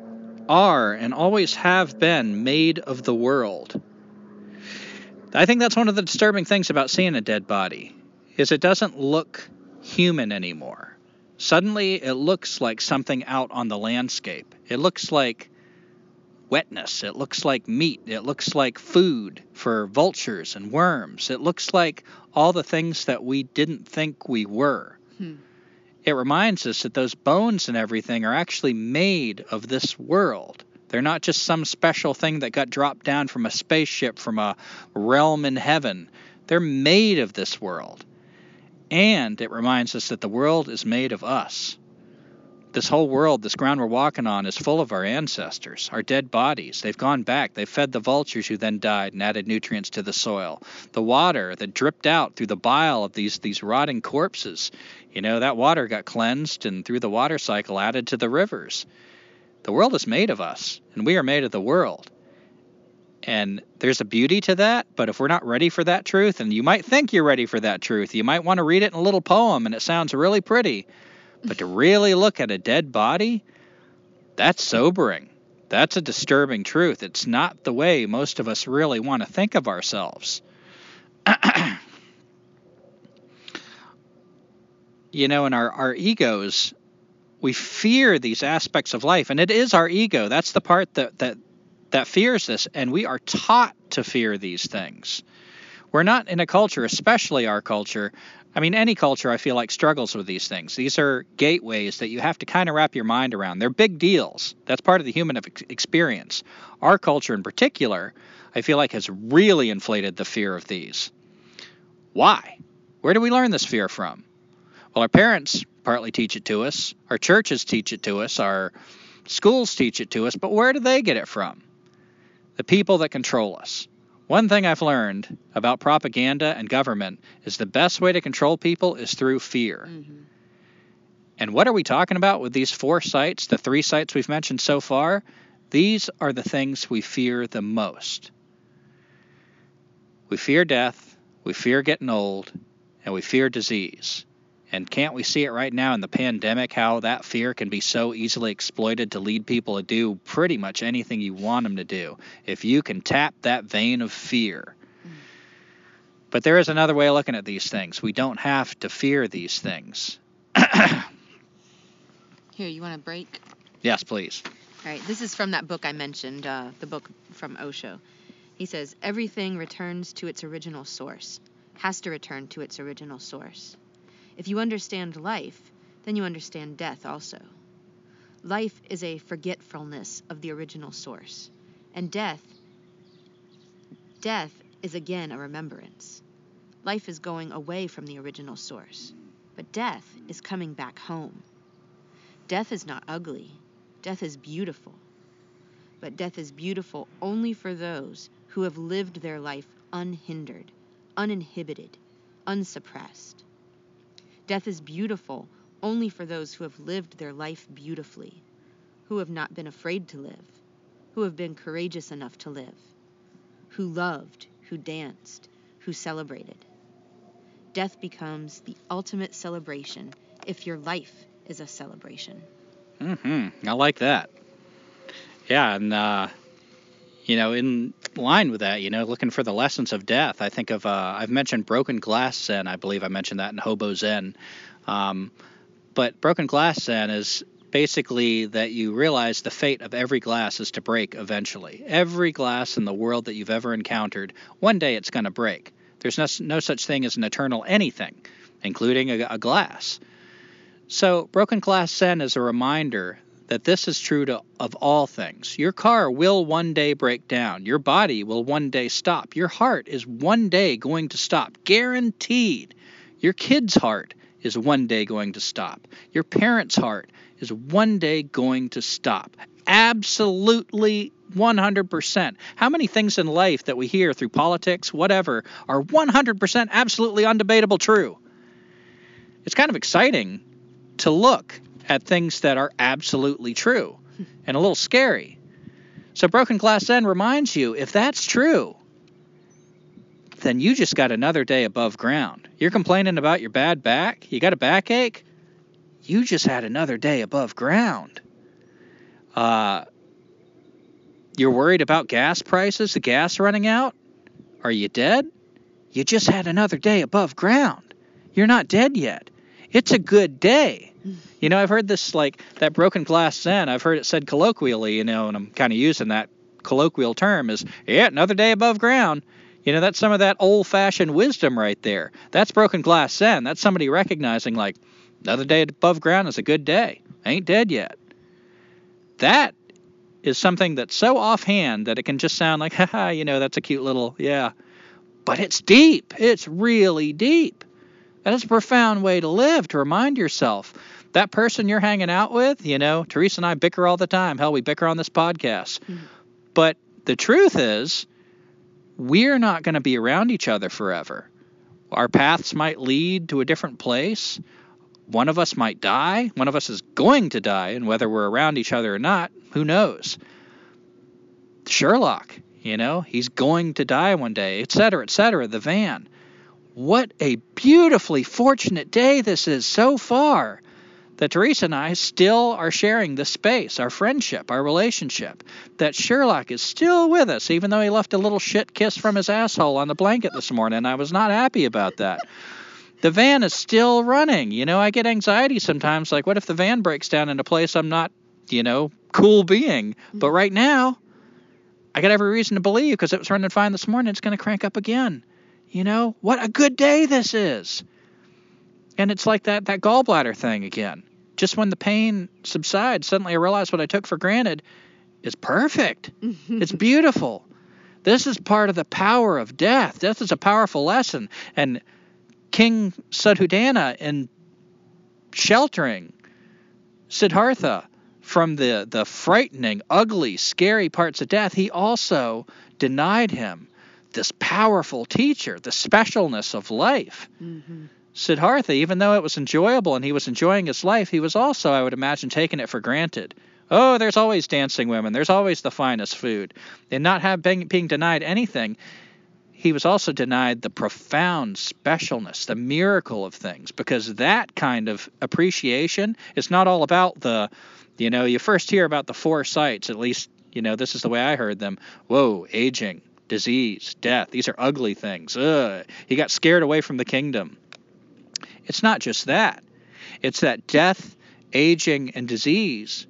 are and always have been made of the world. I think that's one of the disturbing things about seeing a dead body is it doesn't look human anymore. Suddenly it looks like something out on the landscape. It looks like wetness. It looks like meat. It looks like food for vultures and worms. It looks like all the things that we didn't think we were. Hmm. It reminds us that those bones and everything are actually made of this world. They're not just some special thing that got dropped down from a spaceship from a realm in heaven. They're made of this world. And it reminds us that the world is made of us. This whole world, this ground we're walking on, is full of our ancestors, our dead bodies. They've gone back. They've fed the vultures who then died and added nutrients to the soil. The water that dripped out through the bile of these, these rotting corpses, you know, that water got cleansed and through the water cycle added to the rivers. The world is made of us, and we are made of the world. And there's a beauty to that, but if we're not ready for that truth, and you might think you're ready for that truth, you might want to read it in a little poem and it sounds really pretty. But to really look at a dead body, that's sobering. That's a disturbing truth. It's not the way most of us really want to think of ourselves. you know, in our, our egos, we fear these aspects of life, and it is our ego. That's the part that, that that fears this, and we are taught to fear these things. We're not in a culture, especially our culture. I mean, any culture I feel like struggles with these things. These are gateways that you have to kind of wrap your mind around. They're big deals. That's part of the human experience. Our culture in particular, I feel like has really inflated the fear of these. Why? Where do we learn this fear from? Well, our parents partly teach it to us, our churches teach it to us, our schools teach it to us, but where do they get it from? The people that control us. One thing I've learned about propaganda and government is the best way to control people is through fear. Mm-hmm. And what are we talking about with these four sights, the three sights we've mentioned so far? These are the things we fear the most. We fear death, we fear getting old, and we fear disease. And can't we see it right now in the pandemic how that fear can be so easily exploited to lead people to do pretty much anything you want them to do if you can tap that vein of fear. But there is another way of looking at these things. We don't have to fear these things. Here, you want a break? yes, please. All right, this is from that book I mentioned, uh, the book from Osho. He says, Everything returns to its original source, has to return to its original source. If you understand life, then you understand death also. Life is a forgetfulness of the original source, and death death is again a remembrance. Life is going away from the original source, but death is coming back home. Death is not ugly. Death is beautiful. But death is beautiful only for those who have lived their life unhindered, uninhibited, unsuppressed. Death is beautiful only for those who have lived their life beautifully, who have not been afraid to live, who have been courageous enough to live, who loved, who danced, who celebrated. Death becomes the ultimate celebration if your life is a celebration. hmm I like that. Yeah, and uh, you know, in line with that, you know, looking for the lessons of death. I think of uh, I've mentioned broken glass Zen. I believe I mentioned that in Hobo Zen. Um, but broken glass Zen is basically that you realize the fate of every glass is to break eventually. Every glass in the world that you've ever encountered, one day it's going to break. There's no, no such thing as an eternal anything, including a, a glass. So, broken glass Zen is a reminder that this is true to, of all things. Your car will one day break down. Your body will one day stop. Your heart is one day going to stop. Guaranteed. Your kid's heart is one day going to stop. Your parents' heart is one day going to stop. Absolutely 100%. How many things in life that we hear through politics, whatever, are 100% absolutely undebatable true? It's kind of exciting to look at things that are absolutely true and a little scary. So, Broken Glass Zen reminds you if that's true, then you just got another day above ground. You're complaining about your bad back, you got a backache, you just had another day above ground. Uh, you're worried about gas prices, the gas running out? Are you dead? You just had another day above ground. You're not dead yet. It's a good day. You know, I've heard this like that broken glass Zen. I've heard it said colloquially, you know, and I'm kind of using that colloquial term is, yeah, another day above ground. You know, that's some of that old fashioned wisdom right there. That's broken glass Zen. That's somebody recognizing, like, another day above ground is a good day. I ain't dead yet. That is something that's so offhand that it can just sound like, haha, you know, that's a cute little, yeah. But it's deep. It's really deep. That is a profound way to live, to remind yourself. That person you're hanging out with, you know, Teresa and I bicker all the time. Hell, we bicker on this podcast. Mhm. But the truth is, we're not going to be around each other forever. Our paths might lead to a different place. One of us might die. One of us is going to die. And whether we're around each other or not, who knows? Sherlock, you know, he's going to die one day, et cetera, et cetera. The van. What a beautifully fortunate day this is so far that Teresa and I still are sharing the space, our friendship, our relationship. That Sherlock is still with us, even though he left a little shit kiss from his asshole on the blanket this morning. And I was not happy about that. The van is still running. You know, I get anxiety sometimes. Like, what if the van breaks down in a place I'm not, you know, cool being? But right now, I got every reason to believe because it was running fine this morning. It's going to crank up again. You know, what a good day this is. And it's like that that gallbladder thing again. Just when the pain subsides, suddenly I realize what I took for granted is perfect. it's beautiful. This is part of the power of death. Death is a powerful lesson. And King Suddhodana in sheltering Siddhartha from the, the frightening, ugly, scary parts of death, he also denied him this powerful teacher, the specialness of life. Mm-hmm. Siddhartha, even though it was enjoyable and he was enjoying his life, he was also, I would imagine, taking it for granted. Oh, there's always dancing women. There's always the finest food. And not have, being, being denied anything, he was also denied the profound specialness, the miracle of things, because that kind of appreciation is not all about the, you know, you first hear about the four sights, at least, you know, this is the way I heard them. Whoa, aging, disease, death. These are ugly things. Ugh. He got scared away from the kingdom. It's not just that, it's that death, aging, and disease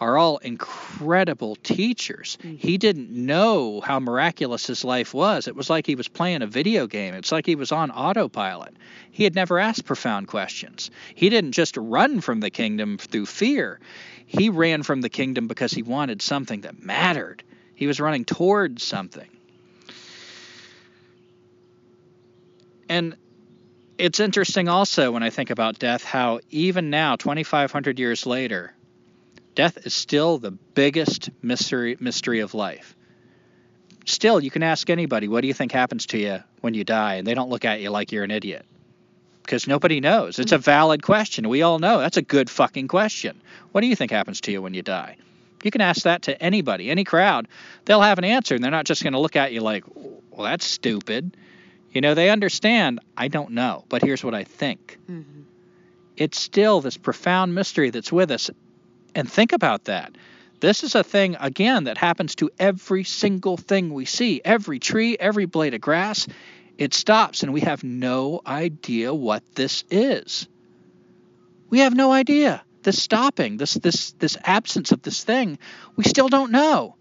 are all incredible teachers. Mm-hmm. He didn't know how miraculous his life was. It was like he was playing a video game. It's like he was on autopilot. He had never asked profound questions. He didn't just run from the kingdom through fear. He ran from the kingdom because he wanted something that mattered. He was running towards something. And it's interesting also when I think about death how even now, 2,500 years later, death is still the biggest mystery mystery of life. Still, you can ask anybody, what do you think happens to you when you die? And they don't look at you like you're an idiot. Because nobody knows. It's a valid question. We all know. That's a good fucking question. What do you think happens to you when you die? You can ask that to anybody, any crowd. They'll have an answer, and they're not just going to look at you like, well, that's stupid. You know, they understand, I don't know, but here's what I think. Mm-hmm. It's still this profound mystery that's with us. And think about that. This is a thing, again, that happens to every single thing we see every tree, every blade of grass. It stops, and we have no idea what this is. We have no idea. This stopping, this this this absence of this thing, we still don't know.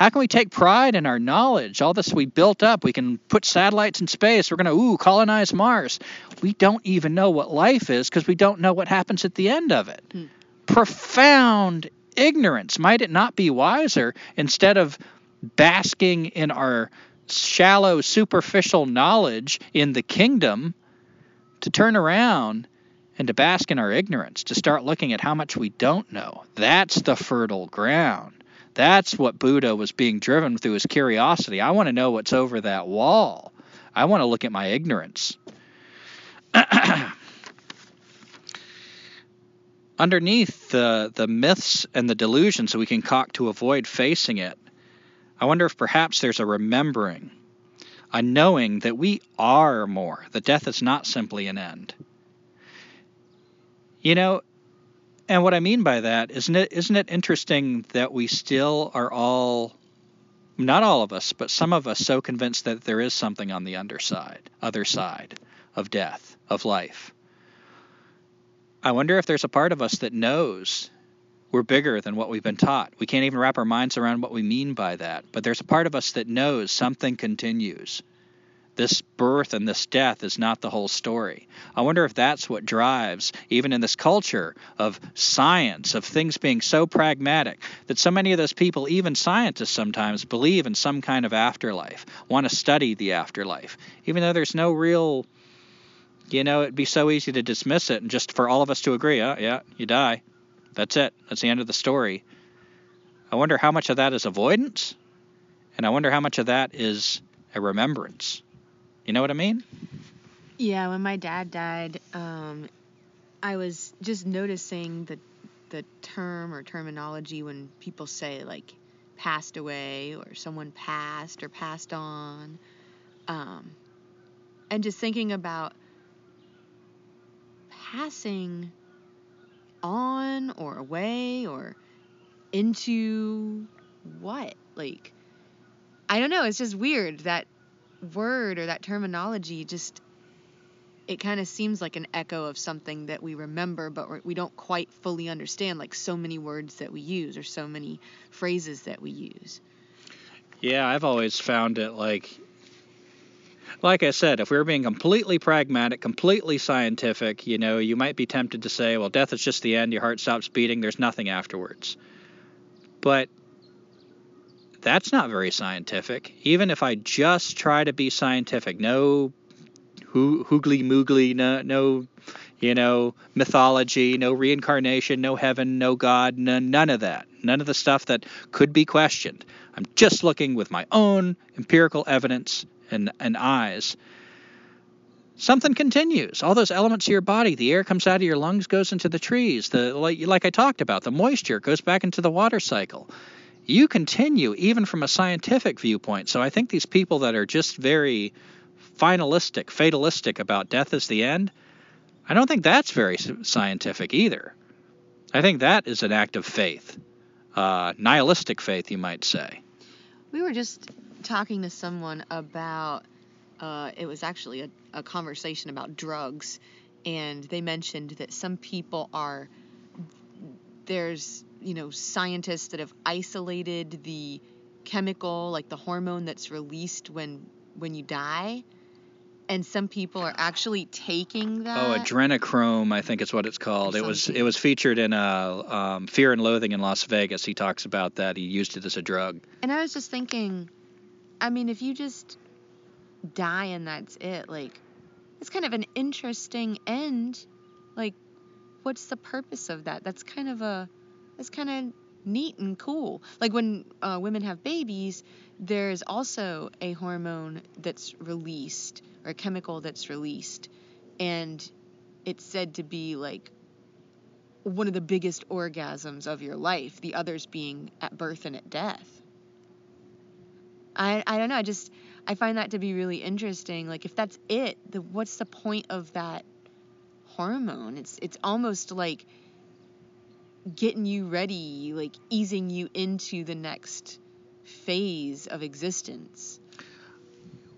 How can we take pride in our knowledge? All this we built up, we can put satellites in space. We're going to ooh colonize Mars. We don't even know what life is because we don't know what happens at the end of it. Hmm. Profound ignorance. Might it not be wiser instead of basking in our shallow, superficial knowledge in the kingdom to turn around and to bask in our ignorance, to start looking at how much we don't know? That's the fertile ground. That's what Buddha was being driven through his curiosity. I want to know what's over that wall. I want to look at my ignorance. Underneath the, the myths and the delusions that we concoct to avoid facing it, I wonder if perhaps there's a remembering, a knowing that we are more, that death is not simply an end. You know, and what I mean by that, isn't it isn't it interesting that we still are all not all of us, but some of us so convinced that there is something on the underside, other side of death, of life. I wonder if there's a part of us that knows we're bigger than what we've been taught. We can't even wrap our minds around what we mean by that, but there's a part of us that knows something continues. This birth and this death is not the whole story. I wonder if that's what drives, even in this culture of science, of things being so pragmatic, that so many of those people, even scientists sometimes, believe in some kind of afterlife, want to study the afterlife, even though there's no real, you know, it'd be so easy to dismiss it and just for all of us to agree, oh, yeah, you die. That's it. That's the end of the story. I wonder how much of that is avoidance, and I wonder how much of that is a remembrance. You know what I mean? Yeah, when my dad died, um, I was just noticing the the term or terminology when people say like passed away or someone passed or passed on, um, and just thinking about passing on or away or into what like I don't know. It's just weird that word or that terminology just it kind of seems like an echo of something that we remember but we're- don't quite fully understand like so many words that we use or so many phrases that we use. Yeah, I've always found it like like I said, if we were being completely pragmatic, completely scientific, you know, you might be tempted to say, well, death is just the end, your heart stops beating, there's nothing afterwards. But that's not very scientific. Even if I just try to be scientific, no hoo- hoogly moogly, no, no, you know, mythology, no reincarnation, no heaven, no God, none, none of that. none of the stuff that could be questioned. I'm just looking with my own empirical evidence and, and eyes. Something continues. All those elements of your body, the air comes out of your lungs, goes into the trees. The like, like I talked about, the moisture goes back into the water cycle. You continue even from a scientific viewpoint. So I think these people that are just very finalistic, fatalistic about death as the end, I don't think that's very scientific either. I think that is an act of faith, uh, nihilistic faith, you might say. We were just talking to someone about, uh, it was actually a, a conversation about drugs, and they mentioned that some people are, there's, you know, scientists that have isolated the chemical, like the hormone that's released when when you die and some people are actually taking that. Oh, adrenochrome, I think is what it's called. It was it was featured in uh, um, Fear and Loathing in Las Vegas. He talks about that. He used it as a drug. And I was just thinking, I mean, if you just die and that's it, like, it's kind of an interesting end. Like, what's the purpose of that? That's kind of a, that's kind of neat and cool. Like when uh, women have babies, there's also a hormone that's released or a chemical that's released, and it's said to be like one of the biggest orgasms of your life, the others being at birth and at death. I, I don't know, I just I find that to be really interesting. Like if that's it, the what's the point of that hormone? It's it's almost like getting you ready, like easing you into the next phase of existence.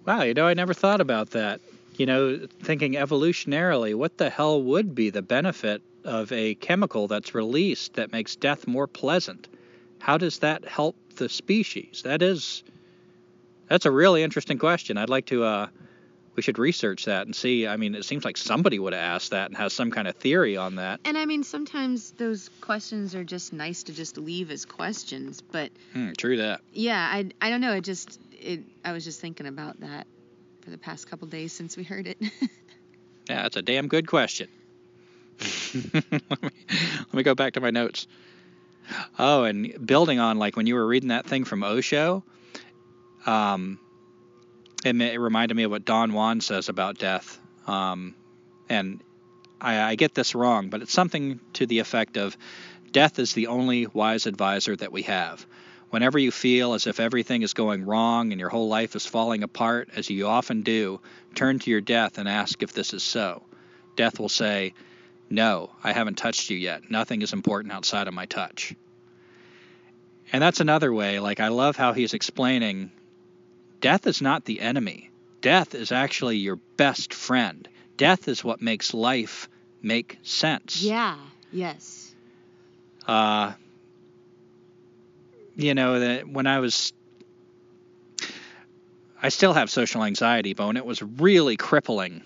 Wow, you know, I never thought about that. You know, thinking evolutionarily, what the hell would be the benefit of a chemical that's released that makes death more pleasant? How does that help the species? That is, that's a really interesting question. I'd like to, uh, we should research that and see. I mean, it seems like somebody would have asked that and has some kind of theory on that. And I mean, sometimes those questions are just nice to just leave as questions, but. Hmm, true that. Yeah, I, I don't know. It just it I was just thinking about that for the past couple days since we heard it. yeah, that's a damn good question. let, me, let me go back to my notes. Oh, and building on like when you were reading that thing from Osho, um, it, it reminded me of what Don Juan says about death. Um, and I, I get this wrong, but it's something to the effect of death is the only wise advisor that we have. Whenever you feel as if everything is going wrong and your whole life is falling apart, as you often do, turn to your death and ask if this is so. Death will say, No, I haven't touched you yet. Nothing is important outside of my touch. And that's another way, like, I love how he's explaining death is not the enemy, death is actually your best friend. Death is what makes life make sense. Yeah, yes. Uh, you know that when I was I still have social anxiety, but when it was really crippling,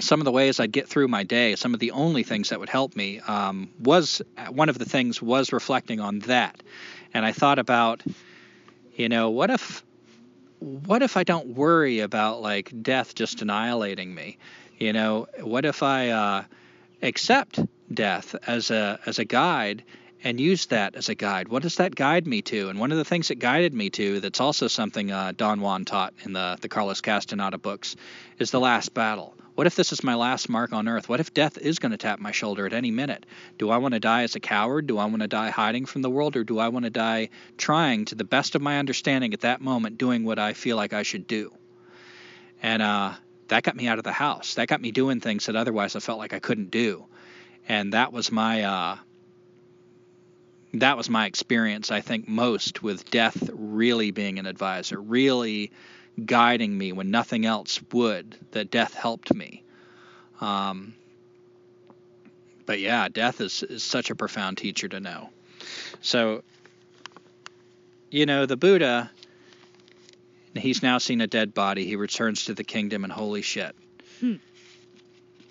some of the ways I'd get through my day, some of the only things that would help me um, was one of the things was reflecting on that, and I thought about, you know, what if, what if I don't worry about like death just annihilating me, you know, what if I uh, accept death as a as a guide and use that as a guide. What does that guide me to? And one of the things it guided me to, that's also something uh, Don Juan taught in the, the Carlos Castaneda books, is the last battle. What if this is my last mark on earth? What if death is going to tap my shoulder at any minute? Do I want to die as a coward? Do I want to die hiding from the world? Or do I want to die trying, to the best of my understanding at that moment, doing what I feel like I should do? And uh, that got me out of the house. That got me doing things that otherwise I felt like I couldn't do. And that was my. Uh, that was my experience, I think, most with death really being an advisor, really guiding me when nothing else would, that death helped me. Um, but yeah, death is, is such a profound teacher to know. So, you know, the Buddha, he's now seen a dead body. He returns to the kingdom, and holy shit. Hmm.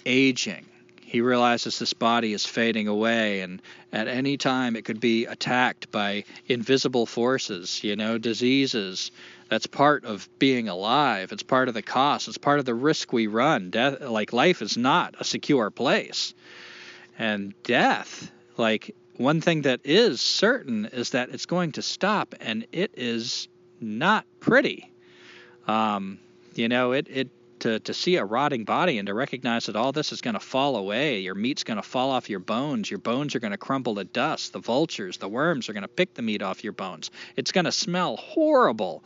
Aging he realizes this body is fading away and at any time it could be attacked by invisible forces you know diseases that's part of being alive. It's part of the cost. It's part of the risk we run. Death like life is not a secure place. And death like one thing that is certain is that it's going to stop, and it is not pretty. Um, you know, it, it to, to see a rotting body and to recognize that all this is going to fall away. Your meat's going to fall off your bones. Your bones are going to crumble to dust. The vultures, the worms are going to pick the meat off your bones. It's going to smell horrible.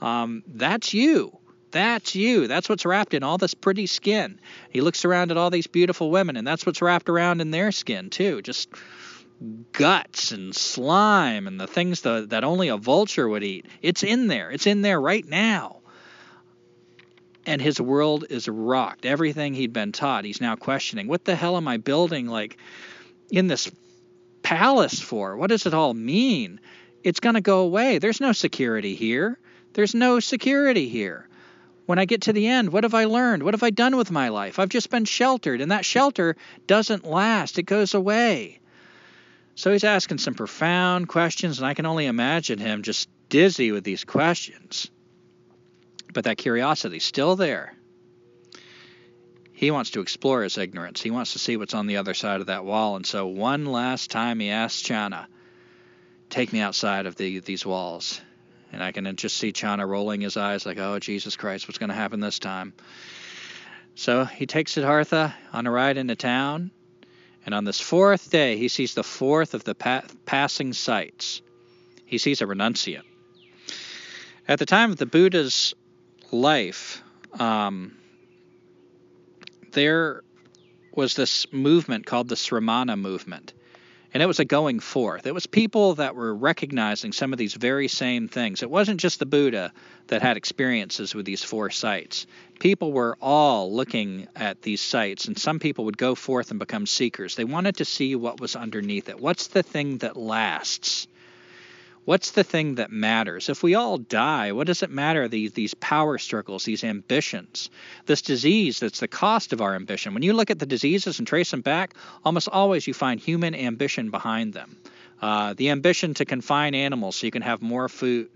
Um, that's you. That's you. That's what's wrapped in all this pretty skin. He looks around at all these beautiful women, and that's what's wrapped around in their skin, too. Just guts and slime and the things that, that only a vulture would eat. It's in there. It's in there right now. And his world is rocked. Everything he'd been taught, he's now questioning. What the hell am I building, like, in this palace for? What does it all mean? It's going to go away. There's no security here. There's no security here. When I get to the end, what have I learned? What have I done with my life? I've just been sheltered, and that shelter doesn't last. It goes away. So he's asking some profound questions, and I can only imagine him just dizzy with these questions. But that curiosity's still there. He wants to explore his ignorance. He wants to see what's on the other side of that wall. And so one last time he asks Channa, take me outside of the, these walls. And I can just see Channa rolling his eyes like, oh, Jesus Christ, what's going to happen this time? So he takes Siddhartha on a ride into town. And on this fourth day, he sees the fourth of the pa- passing sights. He sees a renunciate. At the time of the Buddha's life, um, there was this movement called the Sramana movement. And it was a going forth. It was people that were recognizing some of these very same things. It wasn't just the Buddha that had experiences with these four sights. People were all looking at these sights, and some people would go forth and become seekers. They wanted to see what was underneath it. What's the thing that lasts? What's the thing that matters? If we all die, what does it matter? These these power struggles, these ambitions, this disease that's the cost of our ambition. When you look at the diseases and trace them back, almost always you find human ambition behind them. Uh, the ambition to confine animals so you can have more food.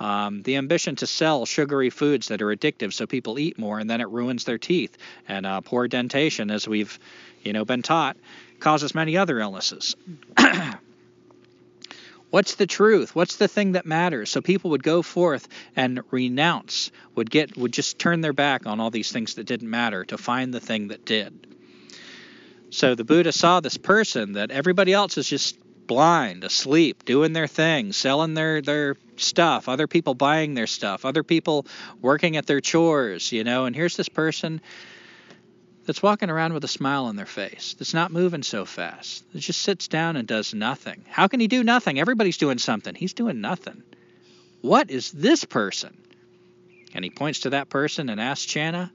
Um, the ambition to sell sugary foods that are addictive so people eat more and then it ruins their teeth. And uh, poor dentation, as we've you know been taught, causes many other illnesses. What's the truth? What's the thing that matters? So people would go forth and renounce, would get would just turn their back on all these things that didn't matter to find the thing that did. So the Buddha saw this person that everybody else is just blind, asleep, doing their thing, selling their their stuff, other people buying their stuff, other people working at their chores, you know, and here's this person that's walking around with a smile on their face, that's not moving so fast, that just sits down and does nothing. How can he do nothing? Everybody's doing something. He's doing nothing. What is this person? And he points to that person and asks Channa,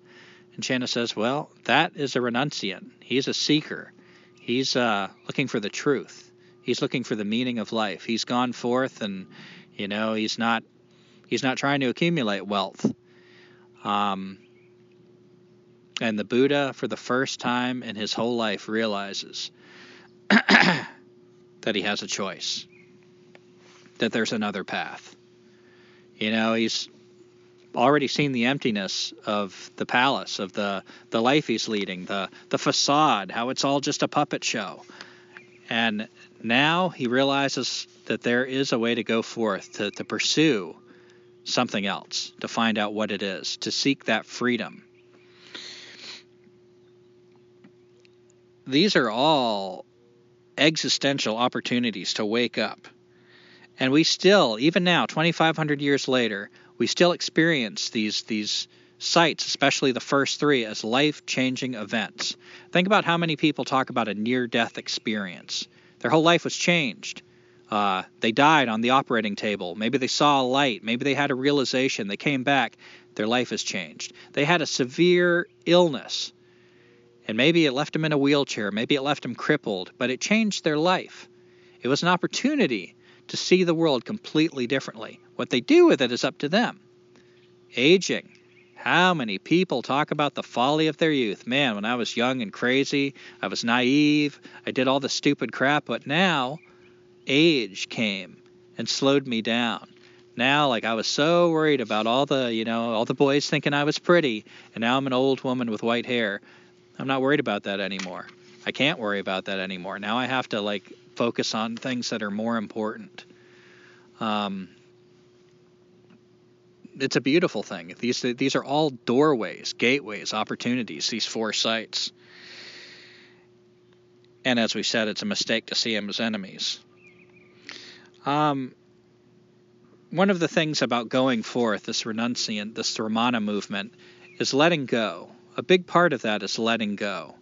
and Channa says, Well, that is a renunciant. He's a seeker. He's uh, looking for the truth. He's looking for the meaning of life. He's gone forth, and you know, he's not he's not trying to accumulate wealth. Um, and the Buddha, for the first time in his whole life, realizes that he has a choice, that there's another path. You know, he's already seen the emptiness of the palace, of the, the life he's leading, the, the facade, how it's all just a puppet show. And now he realizes that there is a way to go forth, to, to pursue something else, to find out what it is, to seek that freedom these are all existential opportunities to wake up. And we still, even now, 2,500 years later, we still experience these these sights, especially the first three, as life-changing events. Think about how many people talk about a near-death experience. Their whole life was changed. Uh, they died on the operating table. Maybe they saw a light. Maybe they had a realization. They came back. Their life has changed. They had a severe illness and maybe it left them in a wheelchair, maybe it left them crippled, but it changed their life. It was an opportunity to see the world completely differently. What they do with it is up to them. Aging. How many people talk about the folly of their youth? Man, when I was young and crazy, I was naive, I did all the stupid crap, but now age came and slowed me down. Now, like I was so worried about all the, you know, all the boys thinking I was pretty, and now I'm an old woman with white hair. I'm not worried about that anymore. I can't worry about that anymore. Now I have to like focus on things that are more important. Um, it's a beautiful thing. These these are all doorways, gateways, opportunities. These four sights. And as we said, it's a mistake to see them as enemies. Um, one of the things about going forth, this renunciant, this Sramana movement, is letting go. A big part of that is letting go,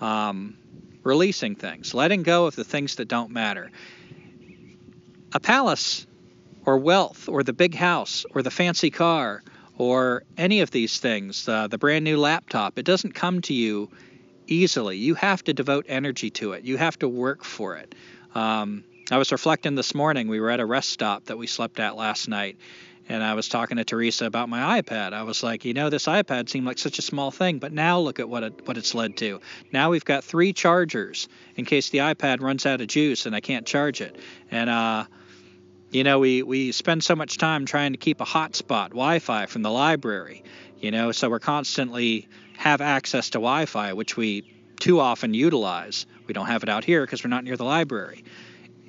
um, releasing things, letting go of the things that don't matter. A palace or wealth or the big house or the fancy car or any of these things, uh, the brand new laptop, it doesn't come to you easily. You have to devote energy to it. You have to work for it. Um, I was reflecting this morning. We were at a rest stop that we slept at last night, and I was talking to Teresa about my iPad. I was like, you know, this iPad seemed like such a small thing, but now look at what it, what it's led to. Now we've got three chargers in case the iPad runs out of juice and I can't charge it. And uh, you know, we, we spend so much time trying to keep a hotspot Wi-Fi from the library, you know, so we're constantly have access to Wi-Fi, which we too often utilize. We don't have it out here because we're not near the library.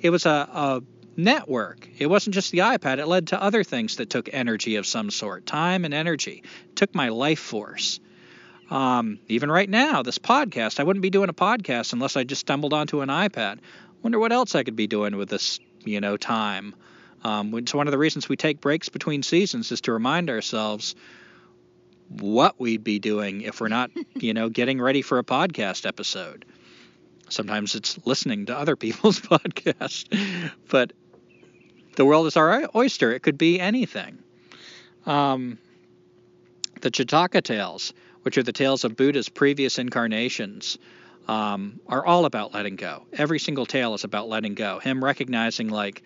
It was a, a network. It wasn't just the iPad. It led to other things that took energy of some sort, time and energy. It took my life force. Um, even right now, this podcast, I wouldn't be doing a podcast unless I just stumbled onto an iPad. Wonder what else I could be doing with this, you know, time. Um, it's one of the reasons we take breaks between seasons is to remind ourselves what we'd be doing if we're not, you know, getting ready for a podcast episode. Sometimes it's listening to other people's podcasts, but the world is our oyster. It could be anything. Um, the Jataka tales, which are the tales of Buddha's previous incarnations, um, are all about letting go. Every single tale is about letting go. Him recognizing, like,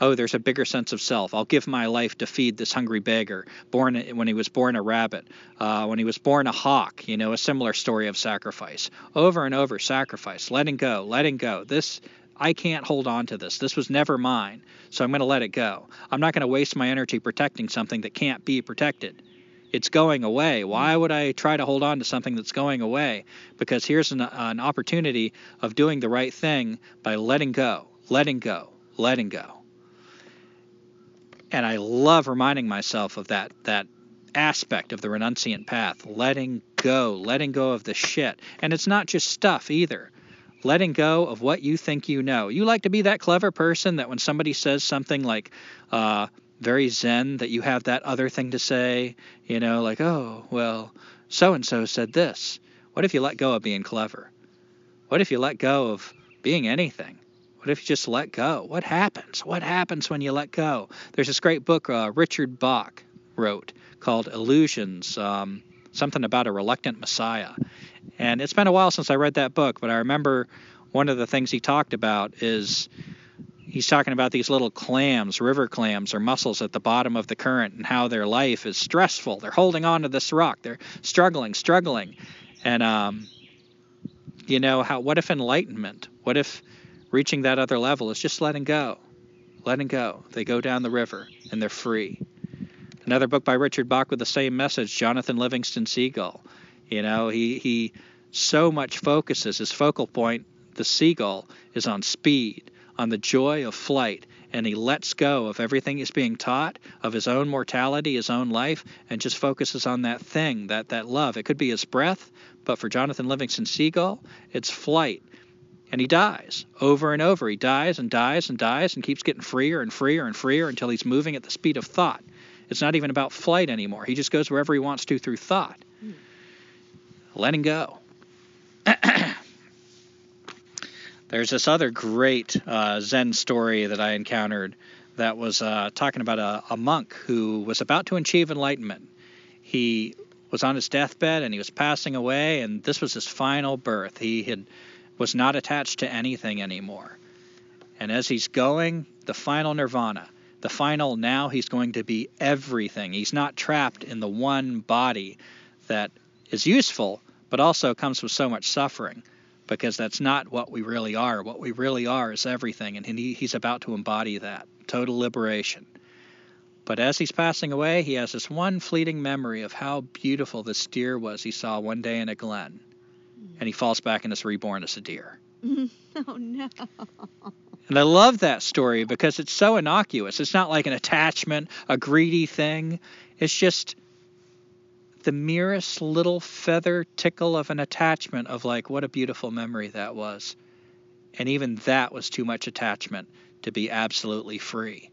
oh, there's a bigger sense of self. I'll give my life to feed this hungry beggar. Born when he was born a rabbit, uh, when he was born a hawk. You know, a similar story of sacrifice. Over and over, sacrifice, letting go, letting go. This I can't hold on to this. This was never mine, so I'm going to let it go. I'm not going to waste my energy protecting something that can't be protected. It's going away. Why would I try to hold on to something that's going away? Because here's an, an opportunity of doing the right thing by letting go, letting go, letting go and I love reminding myself of that that aspect of the renunciant path, letting go, letting go of the shit. And it's not just stuff either. Letting go of what you think you know. You like to be that clever person that when somebody says something like uh, very zen, that you have that other thing to say, you know, like, oh, well, so and so said this. What if you let go of being clever? What if you let go of being anything? What if you just let go? What happens? What happens when you let go? There's this great book uh, Richard Bach wrote called Illusions, um, something about a reluctant Messiah. And it's been a while since I read that book, but I remember one of the things he talked about is he's talking about these little clams, river clams, or mussels at the bottom of the current, and how their life is stressful. They're holding on to this rock. They're struggling, struggling. And um, you know how? What if enlightenment? What if reaching that other level is just letting go. Letting go. They go down the river and they're free. Another book by Richard Bach with the same message, Jonathan Livingston Seagull. You know, he, he so much focuses, his focal point, the seagull, is on speed, on the joy of flight, and he lets go of everything he's being taught, of his own mortality, his own life, and just focuses on that thing, that, that love. It could be his breath, but for Jonathan Livingston Seagull, it's flight and he dies over and over. He dies and dies and dies and keeps getting freer and freer and freer until he's moving at the speed of thought. It's not even about flight anymore. He just goes wherever he wants to through thought. Letting go. There's this other great uh, Zen story that I encountered that was uh, talking about a, a monk who was about to achieve enlightenment. He was on his deathbed and he was passing away, and this was his final birth. He had was not attached to anything anymore. And as he's going, the final nirvana, the final now he's going to be everything. He's not trapped in the one body that is useful, but also comes with so much suffering because that's not what we really are. What we really are is everything, and he, he's about to embody that total liberation. But as he's passing away, he has this one fleeting memory of how beautiful this deer was he saw one day in a glen and he falls back and is reborn as a deer. oh no. And I love that story because it's so innocuous. It's not like an attachment, a greedy thing. It's just the merest little feather tickle of an attachment of like, what a beautiful memory that was. And even that was too much attachment to be absolutely free.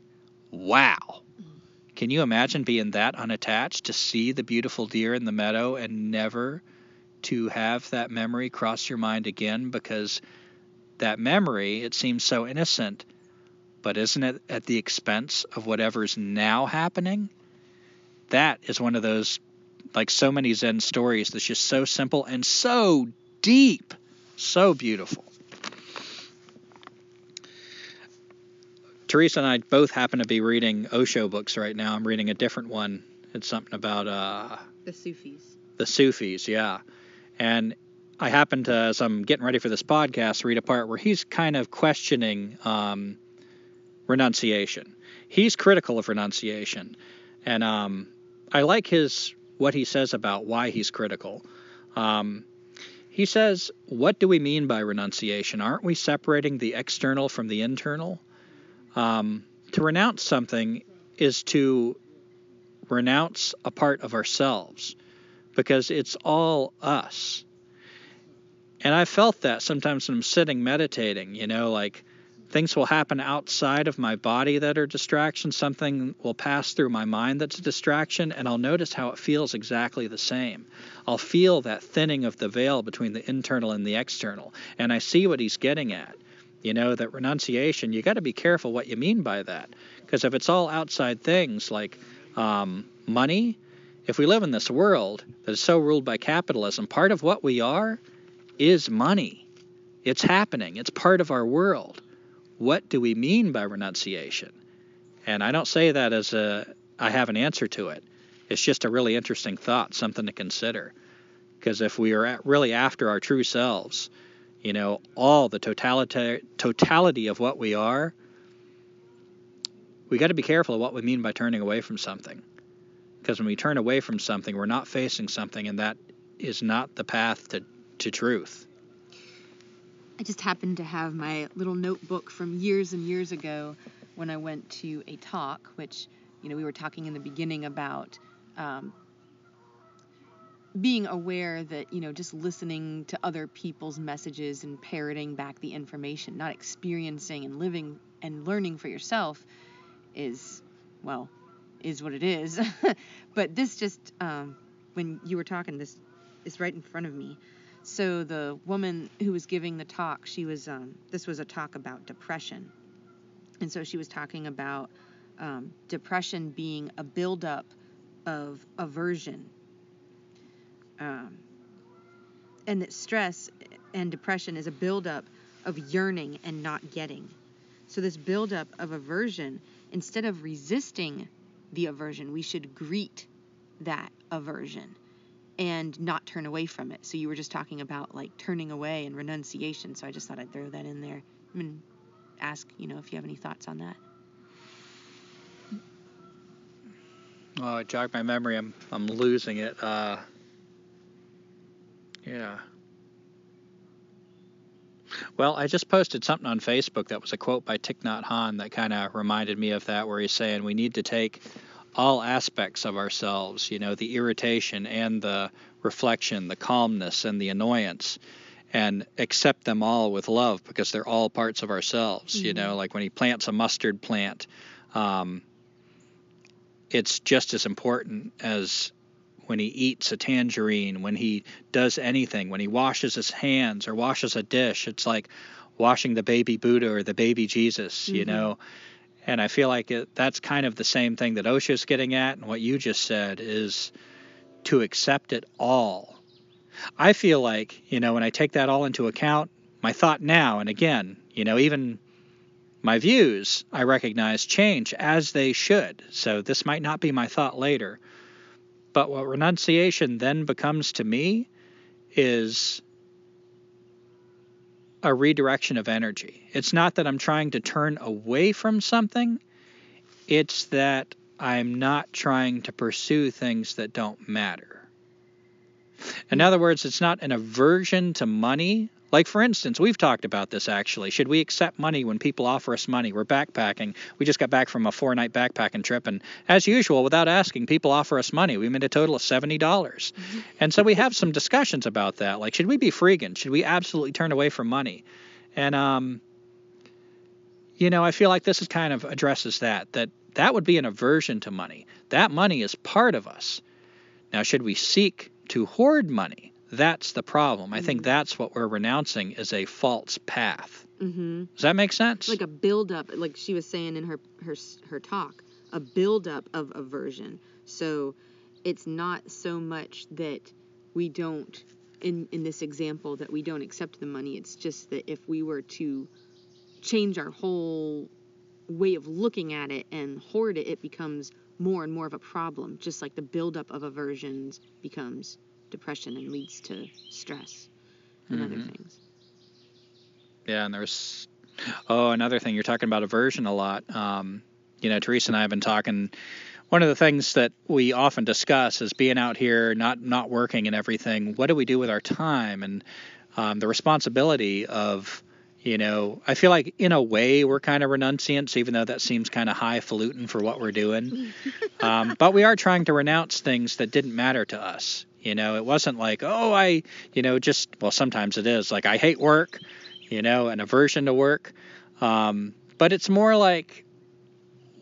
Wow. Can you imagine being that unattached to see the beautiful deer in the meadow and never to have that memory cross your mind again because that memory, it seems so innocent, but isn't it at the expense of whatever's now happening? That is one of those, like so many Zen stories, that's just so simple and so deep, so beautiful. Teresa and I both happen to be reading Osho books right now. I'm reading a different one. It's something about uh, The Sufis. the Sufis, yeah. And I happen to, as I'm getting ready for this podcast, read a part where he's kind of questioning um, renunciation. He's critical of renunciation, and um, I like his what he says about why he's critical. Um, he says, "What do we mean by renunciation? Aren't we separating the external from the internal? Um, to renounce something is to renounce a part of ourselves." because it's all us. And I felt that sometimes when I'm sitting meditating, you know, like things will happen outside of my body that are distractions, something will pass through my mind that's a distraction, and I'll notice how it feels exactly the same. I'll feel that thinning of the veil between the internal and the external, and I see what he's getting at. You know, that renunciation, you got to be careful what you mean by that. Because if it's all outside things like um, money, if we live in this world that is so ruled by capitalism, part of what we are is money. It's happening, it's part of our world. What do we mean by renunciation? And I don't say that as a I have an answer to it. It's just a really interesting thought, something to consider. Because if we are really after our true selves, you know, all the totality totality of what we are, we got to be careful of what we mean by turning away from something. Because when we turn away from something, we're not facing something, and that is not the path to, to truth. I just happened to have my little notebook from years and years ago when I went to a talk, which, you know, we were talking in the beginning about um, being aware that, you know, just listening to other people's messages and parroting back the information, not experiencing and living and learning for yourself is, well, is what it is. but this just, um, when you were talking, this is right in front of me. So the woman who was giving the talk, she was, um, this was a talk about depression. And so she was talking about um, depression being a buildup of aversion. Um, and that stress and depression is a buildup of yearning and not getting. So this buildup of aversion, instead of resisting the aversion. We should greet that aversion and not turn away from it. So you were just talking about like turning away and renunciation. So I just thought I'd throw that in there and ask, you know, if you have any thoughts on that. Oh, it jogged my memory. I'm I'm losing it. Uh, yeah. Well, I just posted something on Facebook that was a quote by Thich Nhat Hanh that kind of reminded me of that, where he's saying we need to take all aspects of ourselves, you know, the irritation and the reflection, the calmness and the annoyance, and accept them all with love because they're all parts of ourselves. Mm-hmm. You know, like when he plants a mustard plant, um, it's just as important as when he eats a tangerine, when he does anything, when he washes his hands or washes a dish. It's like washing the baby Buddha or the baby Jesus, mm-hmm. you know. And I feel like it, that's kind of the same thing that Osho's getting at, and what you just said is to accept it all. I feel like, you know, when I take that all into account, my thought now, and again, you know, even my views, I recognize change as they should. So this might not be my thought later. But what renunciation then becomes to me is a redirection of energy. It's not that I'm trying to turn away from something, it's that I'm not trying to pursue things that don't matter. In other words, it's not an aversion to money Like, for instance, we've talked about this actually. Should we accept money when people offer us money? We're backpacking. We just got back from a four night backpacking trip, and as usual, without asking, people offer us money. We made a total of $70. dollars And so we have some discussions about that. Like, should we be freegan? Should we absolutely turn away from money? And, um, you know, I feel like this is kind of addresses that, that that would be an aversion to money. That money is part of us. Now, should we seek to hoard money? That's the problem. I think Mhm. that's what we're renouncing is a false path. Mm-hmm. Does that make sense? Like a buildup, like she was saying in her her her talk, a buildup of aversion. So it's not so much that we don't in in this example that we don't accept the money. It's just that if we were to change our whole way of looking at it and hoard it, it becomes more and more of a problem. Just like the buildup of aversions becomes depression and leads to stress and other Mhm. things. Yeah, and there's oh another thing you're talking about aversion a lot. Um, you know, Teresa and I have been talking. One of the things that we often discuss is being out here, not not working and everything. What do we do with our time and um, the responsibility of you know, I feel like in a way we're kind of renunciants, even though that seems kind of highfalutin for what we're doing. um, but we are trying to renounce things that didn't matter to us. You know, it wasn't like, oh, I, you know, just, well, sometimes it is like, I hate work, you know, an aversion to work. Um, but it's more like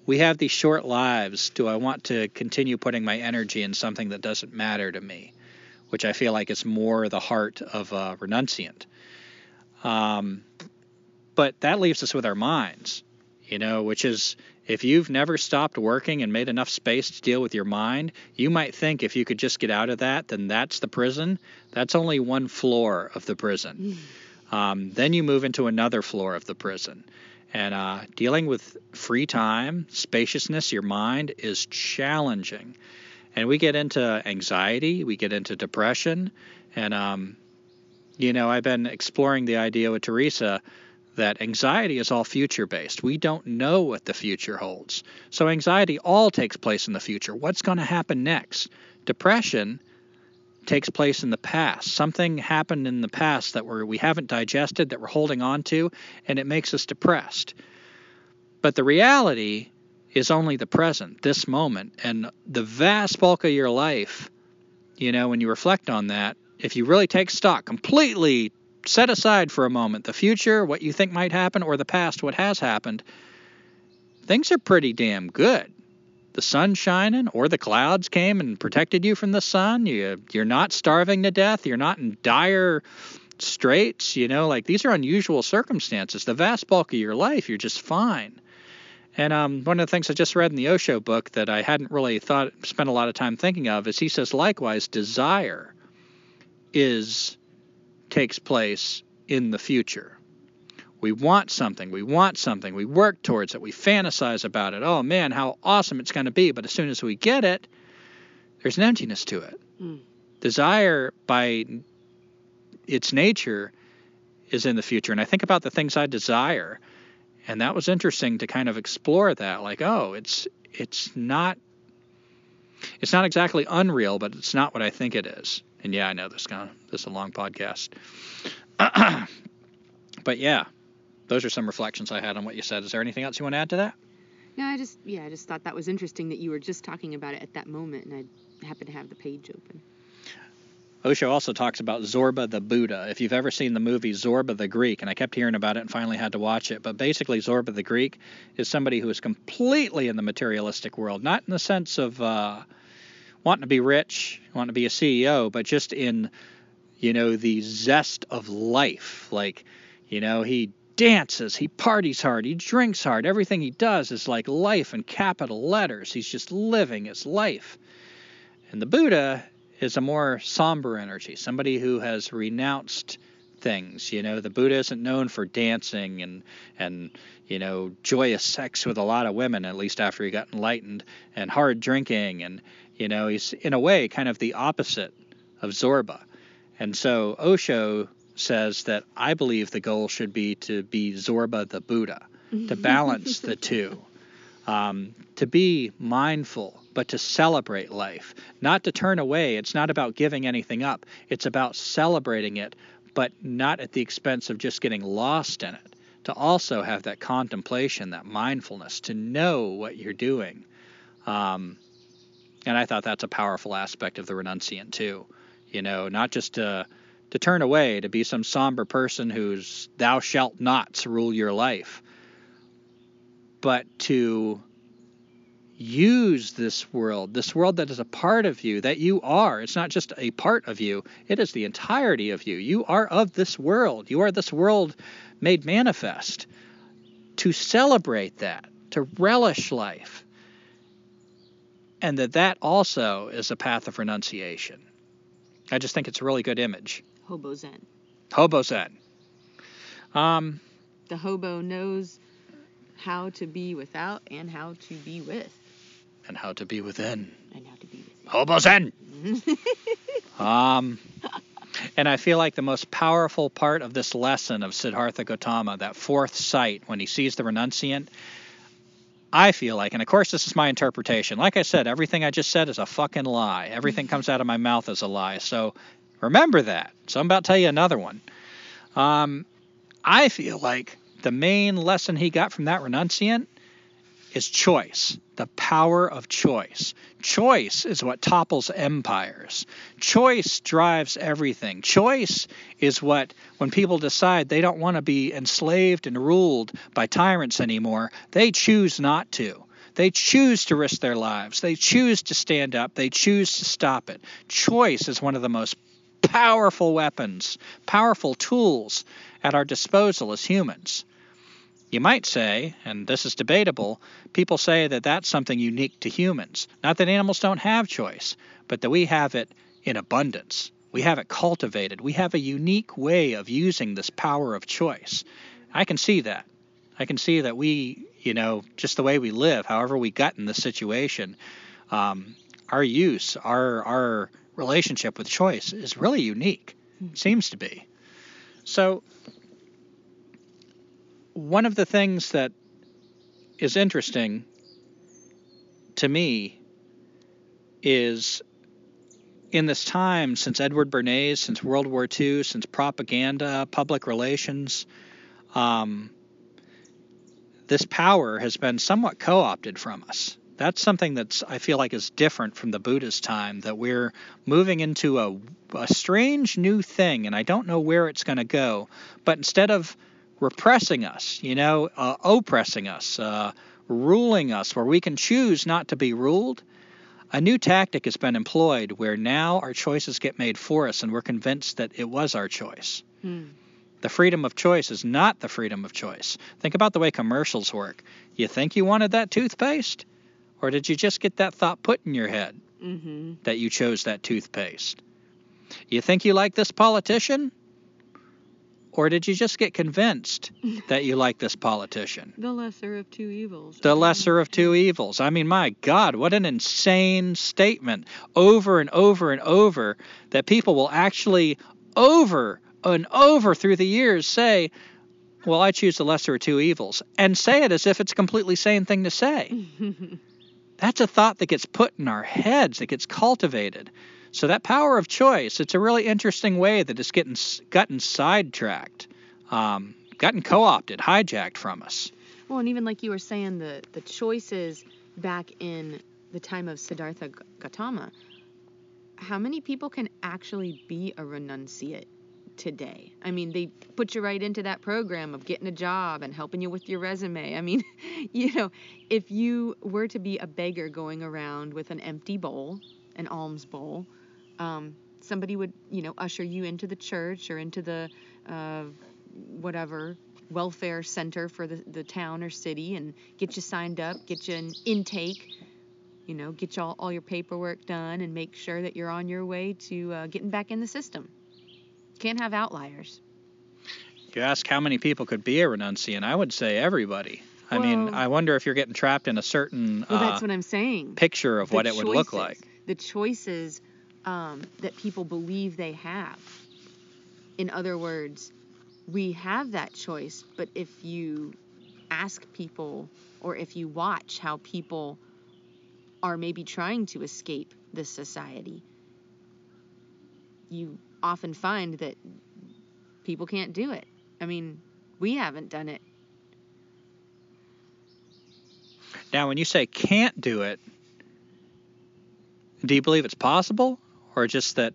we have these short lives. Do I want to continue putting my energy in something that doesn't matter to me? Which I feel like is more the heart of a renunciant. Um, but that leaves us with our minds, you know, which is if you've never stopped working and made enough space to deal with your mind, you might think if you could just get out of that, then that's the prison. That's only one floor of the prison. Um, then you move into another floor of the prison. And uh, dealing with free time, spaciousness, your mind is challenging. And we get into anxiety, we get into depression. And, um, you know, I've been exploring the idea with Teresa that anxiety is all future based. We don't know what the future holds. So anxiety all takes place in the future. What's going to happen next? Depression takes place in the past. Something happened in the past that we're, we haven't digested, that we're holding on to, and it makes us depressed. But the reality is only the present, this moment. And the vast bulk of your life, you know, when you reflect on that, if you really take stock, completely set aside for a moment the future, what you think might happen, or the past, what has happened, things are pretty damn good. The sun's shining, or the clouds came and protected you from the sun. You, you're not starving to death. You're not in dire straits. You know, like these are unusual circumstances. The vast bulk of your life, you're just fine. And um, one of the things I just read in the Osho book that I hadn't really thought, spent a lot of time thinking of, is he says likewise, desire is takes place in the future. We want something, we want something, we work towards it, we fantasize about it. Oh man, how awesome it's going to be. But as soon as we get it, there's an emptiness to it. Mm. Desire, by its nature, is in the future. And I think about the things I desire, and that was interesting to kind of explore that. Like, oh, it's it's not it's not exactly unreal, but it's not what I think it is. And yeah, I know this kind of this is a long podcast. but yeah, those are some reflections I had on what you said. Is there anything else you want to add to that? No, I just yeah, I just thought that was interesting that you were just talking about it at that moment, and I happened to have the page open. Osho also talks about Zorba the Buddha. If you've ever seen the movie Zorba the Greek, and I kept hearing about it and finally had to watch it, but basically Zorba the Greek is somebody who is completely in the materialistic world, not in the sense of uh, wanting to be rich, wanting to be a CEO, but just in, you know, the zest of life. Like, you know, he dances, he parties hard, he drinks hard. Everything he does is like life in capital letters. He's just living his life. And the Buddha is a more somber energy, somebody who has renounced things. You know, the Buddha isn't known for dancing and and you know joyous sex with a lot of women, at least after he got enlightened, and hard drinking, and you know he's in a way kind of the opposite of Zorba. And so Osho says that I believe the goal should be to be Zorba the Buddha, to balance the two. Um, to be mindful, but to celebrate life, not to turn away. It's not about giving anything up, it's about celebrating it but not at the expense of just getting lost in it. To also have that contemplation, that mindfulness, to know what you're doing. Um, and I thought that's a powerful aspect of the renunciant too. You know, not just to to turn away, to be some somber person who's thou shalt not rule your life, but to use this world, this world that is a part of you, that you are. It's not just a part of you, it is the entirety of you. You are of this world. You are this world made manifest. To celebrate that, to relish life, and that that also is a path of renunciation. I just think it's a really good image. Hobo Zen. Hobo Zen. Um, The hobo knows how to be without and how to be with. and how to be within. And how to be with. Hobo Zen. Um, and I feel like the most powerful part of this lesson of Siddhartha Gautama, that fourth sight when he sees the renunciant, I feel like, and of course this is my interpretation. Like I said, everything I just said is a fucking lie. Everything comes out of my mouth is a lie. So remember that. So I'm about to tell you another one. Um, I feel like the main lesson he got from that renunciant is choice, the power of choice. Choice is what topples empires. Choice drives everything. Choice is what, when people decide they don't want to be enslaved and ruled by tyrants anymore, they choose not to. They choose to risk their lives. They choose to stand up. They choose to stop it. Choice is one of the most powerful weapons, powerful tools at our disposal as humans. You might say, and this is debatable, people say that that's something unique to humans. Not that animals don't have choice, but that we have it in abundance. We have it cultivated. We have a unique way of using this power of choice. I can see that. I can see that we, you know, just the way we live, however we got in this situation, um, our use, our our relationship with choice is really unique. It seems to be. So one of the things that is interesting to me is in this time since Edward Bernays, since World War II, since propaganda, public relations, um, this power has been somewhat co-opted from us. That's something that's I feel like is different from the Buddhist time. That we're moving into a, a strange new thing, and I don't know where it's going to go. But instead of repressing us, you know, uh, oppressing us, uh, ruling us, where we can choose not to be ruled. A new tactic has been employed where now our choices get made for us and we're convinced that it was our choice. Hmm. The freedom of choice is not the freedom of choice. Think about the way commercials work. You think you wanted that toothpaste? Or did you just get that thought put in your head Mm-hmm. that you chose that toothpaste? You think you like this politician? Or did you just get convinced that you like this politician? The lesser of two evils. The lesser of two evils. I mean, my God, what an insane statement over and over and over that people will actually over and over through the years say, well, I choose the lesser of two evils, and say it as if it's a completely sane thing to say. That's a thought that gets put in our heads, that gets cultivated. So that power of choice, it's a really interesting way that it's getting gotten sidetracked, um, gotten co-opted, hijacked from us. Well, and even like you were saying, the the choices back in the time of Siddhartha Gautama, how many people can actually be a renunciate today? I mean, they put you right into that program of getting a job and helping you with your resume. I mean, you know, if you were to be a beggar going around with an empty bowl, an alms bowl, um, somebody would, you know, usher you into the church or into the uh, whatever welfare center for the, the town or city and get you signed up, get you an intake, you know, get you all, all your paperwork done and make sure that you're on your way to uh, getting back in the system. Can't have outliers. You ask how many people could be a renunciant, I would say everybody. I mean, I wonder if you're getting trapped in a certain Well, uh, that's what I'm saying. picture of The what it would look like. The choices um, that people believe they have. In other words, we have that choice, but if you ask people or if you watch how people are maybe trying to escape this society, you often find that people can't do it. I mean, we haven't done it. Now, when you say can't do it, do you believe it's possible, or just that?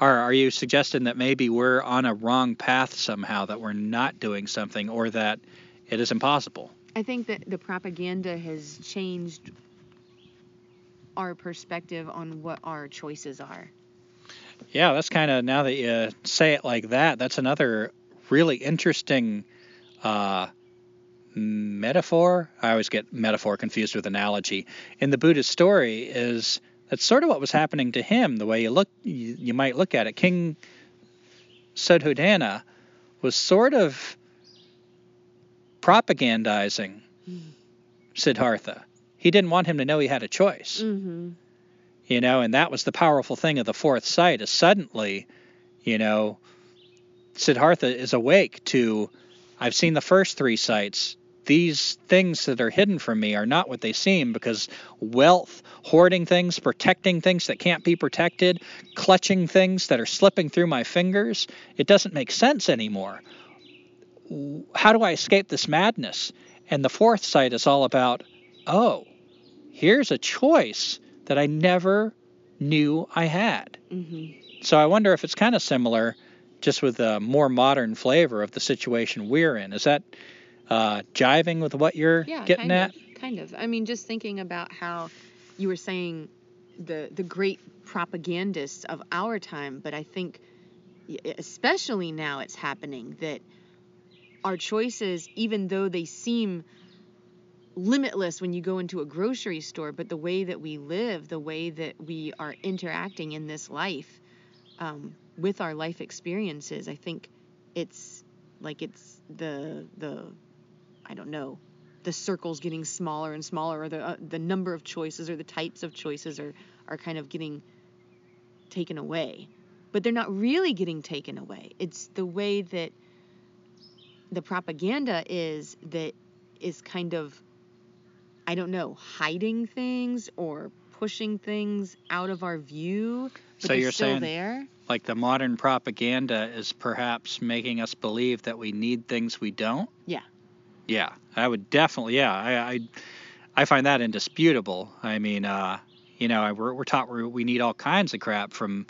Or are you suggesting that maybe we're on a wrong path somehow, that we're not doing something, or that it is impossible? I think that the propaganda has changed our perspective on what our choices are. Yeah, that's kind of now that you say it like that, that's another really interesting uh, metaphor. I always get metaphor confused with analogy. In the buddhist story, is that's sort of what was happening to him. The way you look, you, you might look at it. King Suddhodana was sort of propagandizing Siddhartha. He didn't want him to know he had a choice. Mm-hmm. You know, and that was the powerful thing of the fourth sight is suddenly, you know, Siddhartha is awake to I've seen the first three sights. These things that are hidden from me are not what they seem because wealth, hoarding things, protecting things that can't be protected, clutching things that are slipping through my fingers, it doesn't make sense anymore. How do I escape this madness? And the fourth sight is all about, oh, here's a choice that I never knew I had. Mm-hmm. So I wonder if it's kind of similar, just with a more modern flavor of the situation we're in. Is that uh, jiving with what you're Yeah, getting kind at? of. Kind of. I mean, just thinking about how you were saying the the great propagandists of our time, but I think especially now it's happening that our choices, even though they seem limitless when you go into a grocery store, but the way that we live, the way that we are interacting in this life um, with our life experiences, I think it's like it's the the I don't know the circles getting smaller and smaller, or the uh, the number of choices or the types of choices are are kind of getting taken away, but they're not really getting taken away. It's the way that the propaganda is that is kind of I don't know hiding things or pushing things out of our view, but So you're still saying- there. Like the modern propaganda is perhaps making us believe that we need things we don't? Yeah. Yeah, I would definitely. Yeah, I I, I find that indisputable. I mean, uh, you know, we're, we're taught we we need all kinds of crap from,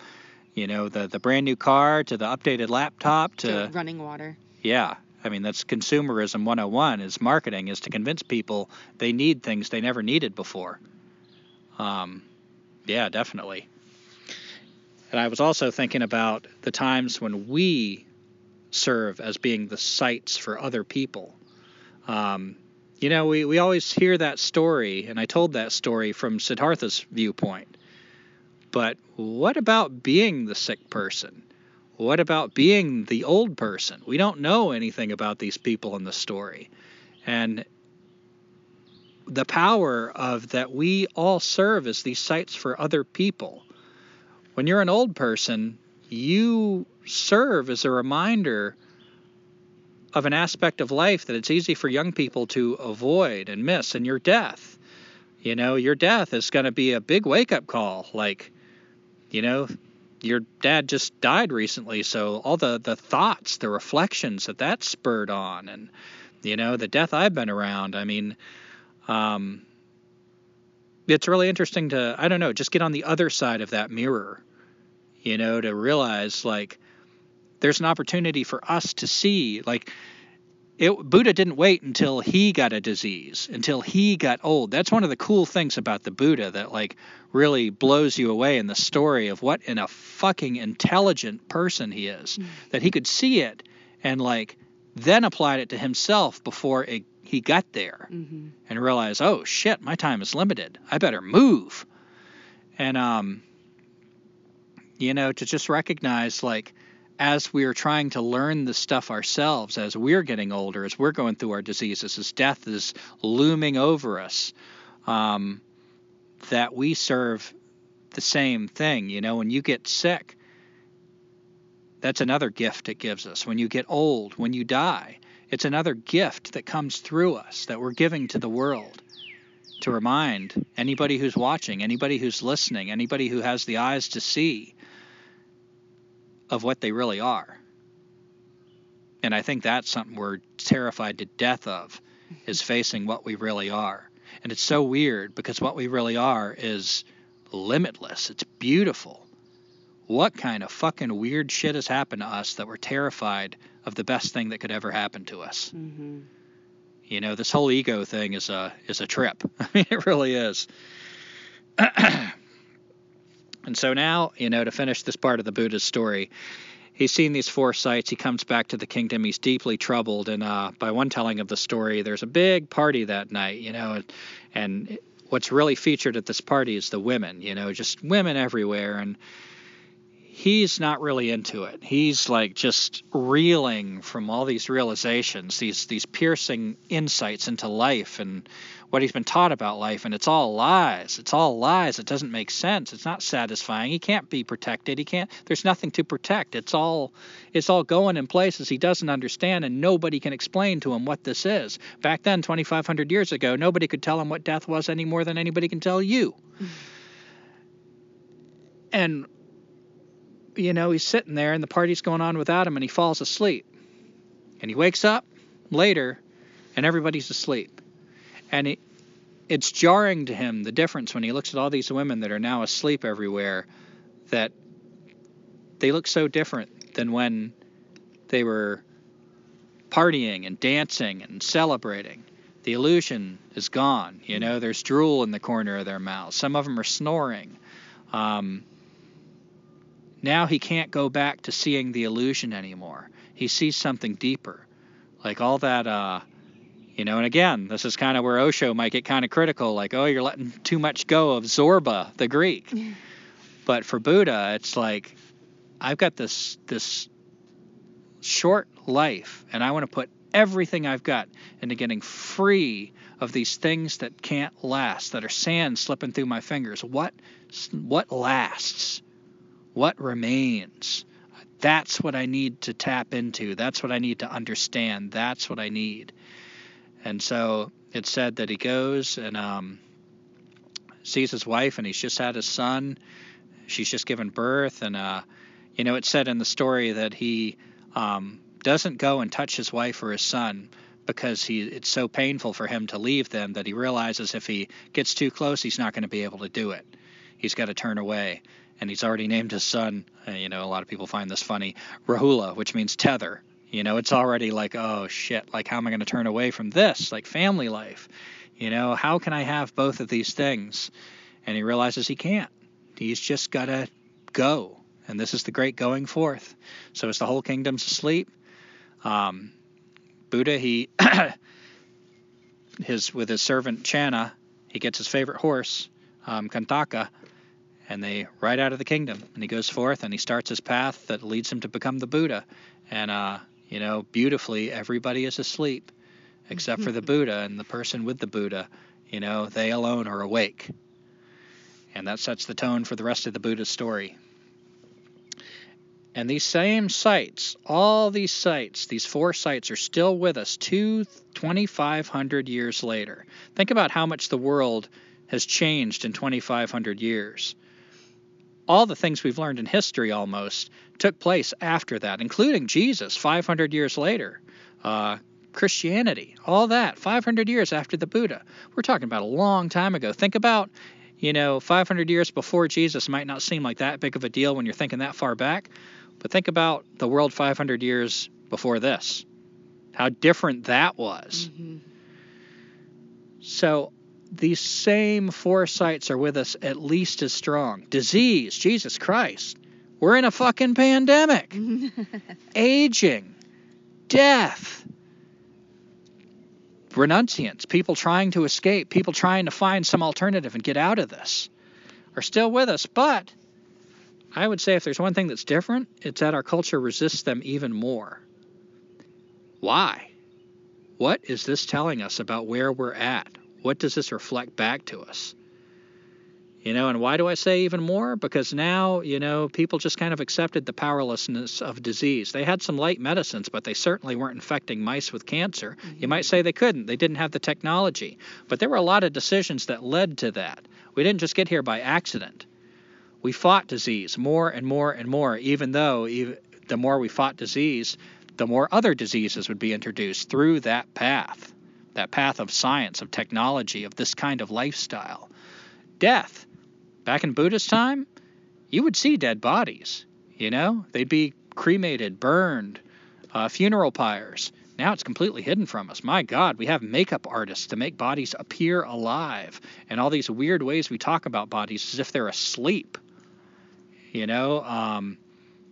you know, the the brand new car to the updated laptop to to running water. yeah. I mean, that's consumerism 101 is marketing is to convince people they need things they never needed before. Um, yeah, definitely. And I was also thinking about the times when we serve as being the sights for other people. Um, you know, we, we always hear that story, and I told that story from Siddhartha's viewpoint. But what about being the sick person? What about being the old person? We don't know anything about these people in the story. And the power of that we all serve as these sights for other people. When you're an old person, you serve as a reminder of an aspect of life that it's easy for young people to avoid and miss, and your death. You know, your death is going to be a big wake up call. Like, you know, your dad just died recently, so all the, the thoughts, the reflections that that spurred on, and, you know, the death I've been around. I mean, um, it's really interesting to, I don't know, just get on the other side of that mirror, you know, to realize, like, there's an opportunity for us to see like it, Buddha didn't wait until he got a disease, until he got old. That's one of the cool things about the Buddha that like really blows you away in the story of what in a fucking intelligent person he is. That he could see it and like then applied it to himself before it, he got there Mm-hmm. and realize, oh shit, my time is limited. I better move. And um, you know, to just recognize like as we are trying to learn the stuff ourselves, as we're getting older, as we're going through our diseases, as death is looming over us, um, that we serve the same thing. You know, when you get sick, that's another gift it gives us. When you get old, when you die, it's another gift that comes through us that we're giving to the world to remind anybody who's watching, anybody who's listening, anybody who has the eyes to see of what they really are. And I think that's something we're terrified to death of, is facing what we really are. And it's so weird because what we really are is limitless. It's beautiful. What kind of fucking weird shit has happened to us that we're terrified of the best thing that could ever happen to us? Mm-hmm. You know, this whole ego thing is a is a trip. I mean, it really is. and so now, you know, to finish this part of the Buddha's story, he's seen these four sights. He comes back to the kingdom. He's deeply troubled. And uh, by one telling of the story, there's a big party that night, you know, and, and what's really featured at this party is the women, you know, just women everywhere. And he's not really into it. He's like just reeling from all these realizations, these these piercing insights into life and what he's been taught about life and it's all lies. It's all lies. It doesn't make sense. It's not satisfying. He can't be protected. He can't there's nothing to protect. It's all it's all going in places he doesn't understand and nobody can explain to him what this is. Back then 2500 years ago, nobody could tell him what death was any more than anybody can tell you. Hmm. And you know, he's sitting there and the party's going on without him and he falls asleep. And he wakes up later and everybody's asleep. And it, it's jarring to him the difference when he looks at all these women that are now asleep everywhere that they look so different than when they were partying and dancing and celebrating. The illusion is gone. You know, there's drool in the corner of their mouths. Some of them are snoring. Um, now he can't go back to seeing the illusion anymore. He sees something deeper. Like all that, uh, you know, and again, this is kind of where Osho might get kind of critical, like, oh, you're letting too much go of Zorba, the Greek. but for Buddha, it's like, I've got this this short life, and I want to put everything I've got into getting free of these things that can't last, that are sand slipping through my fingers. What what lasts? What remains? That's what I need to tap into. That's what I need to understand. That's what I need. And so it said that he goes and um, sees his wife, and he's just had his son. She's just given birth, and uh, you know, it said in the story that he um, doesn't go and touch his wife or his son because he it's so painful for him to leave them that he realizes if he gets too close, he's not going to be able to do it. He's got to turn away and he's already named his son. Uh, you know, a lot of people find this funny, Rahula, which means tether. You know, it's already like, oh shit, like how am I going to turn away from this? Like family life. You know, how can I have both of these things? And he realizes he can't. He's just got to go. And this is the great going forth. So as the whole kingdom's asleep, um, Buddha, he, his with his servant Channa, he gets his favorite horse, um, Kanthaka, and they ride out of the kingdom. And he goes forth and he starts his path that leads him to become the Buddha. And uh, you know, beautifully, everybody is asleep except for the Buddha and the person with the Buddha. You know, they alone are awake. And that sets the tone for the rest of the Buddha's story. And these same sights, all these sights, these four sights are still with us two 2,500 years later. Think about how much the world has changed in 2,500 years all the things we've learned in history almost took place after that, including Jesus 500 years later. Uh, Christianity, all that, 500 years after the Buddha. We're talking about a long time ago. Think about, you know, 500 years before Jesus might not seem like that big of a deal when you're thinking that far back, but think about the world 500 years before this. How different that was. Mm-hmm. So these same four sights are with us at least as strong. Disease, Jesus Christ. We're in a fucking pandemic. Aging, death, renunciants, people trying to escape, people trying to find some alternative and get out of this are still with us. But I would say if there's one thing that's different, it's that our culture resists them even more. Why? What is this telling us about where we're at? What does this reflect back to us? You know, and why do I say even more? Because now, you know, people just kind of accepted the powerlessness of disease. They had some light medicines, but they certainly weren't infecting mice with cancer. Mm-hmm. You might say they couldn't. They didn't have the technology. But there were a lot of decisions that led to that. We didn't just get here by accident. We fought disease more and more and more, even though even, the more we fought disease, the more other diseases would be introduced through that path, that path of science, of technology, of this kind of lifestyle. Death. Back in Buddha's time, you would see dead bodies. You know, they'd be cremated, burned, uh, funeral pyres. Now it's completely hidden from us. My God, we have makeup artists to make bodies appear alive, and all these weird ways we talk about bodies as if they're asleep. You know, um,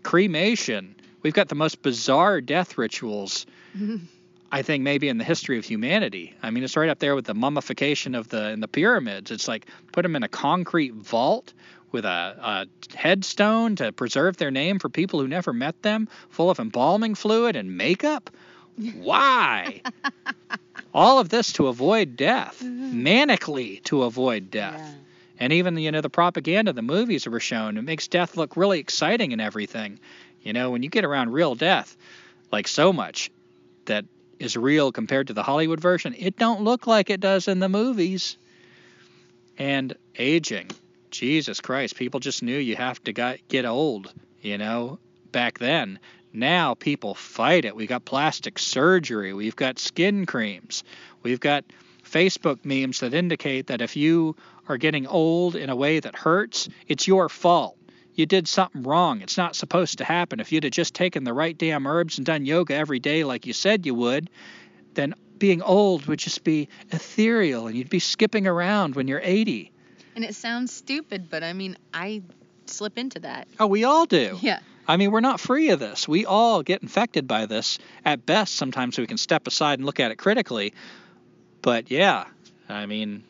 cremation. We've got the most bizarre death rituals, I think, maybe in the history of humanity. I mean, it's right up there with the mummification of the in the pyramids. It's like put them in a concrete vault with a, a headstone to preserve their name for people who never met them, full of embalming fluid and makeup. Why? All of this to avoid death, mm-hmm. manically to avoid death. Yeah. And even you know the propaganda, the movies that were shown, it makes death look really exciting and everything. You know, when you get around real death, like so much that is real compared to the Hollywood version, it don't look like it does in the movies. And aging, Jesus Christ, people just knew you have to get old, you know, back then. Now people fight it. We've got plastic surgery, we've got skin creams, we've got Facebook memes that indicate that if you are getting old in a way that hurts, it's your fault. You did something wrong. It's not supposed to happen. If you'd have just taken the right damn herbs and done yoga every day like you said you would, then being old would just be ethereal and you'd be skipping around when you're 80. And it sounds stupid, but I mean, I slip into that. Oh, we all do. Yeah. I mean, we're not free of this. We all get infected by this. At best, sometimes we can step aside and look at it critically. But yeah, I mean,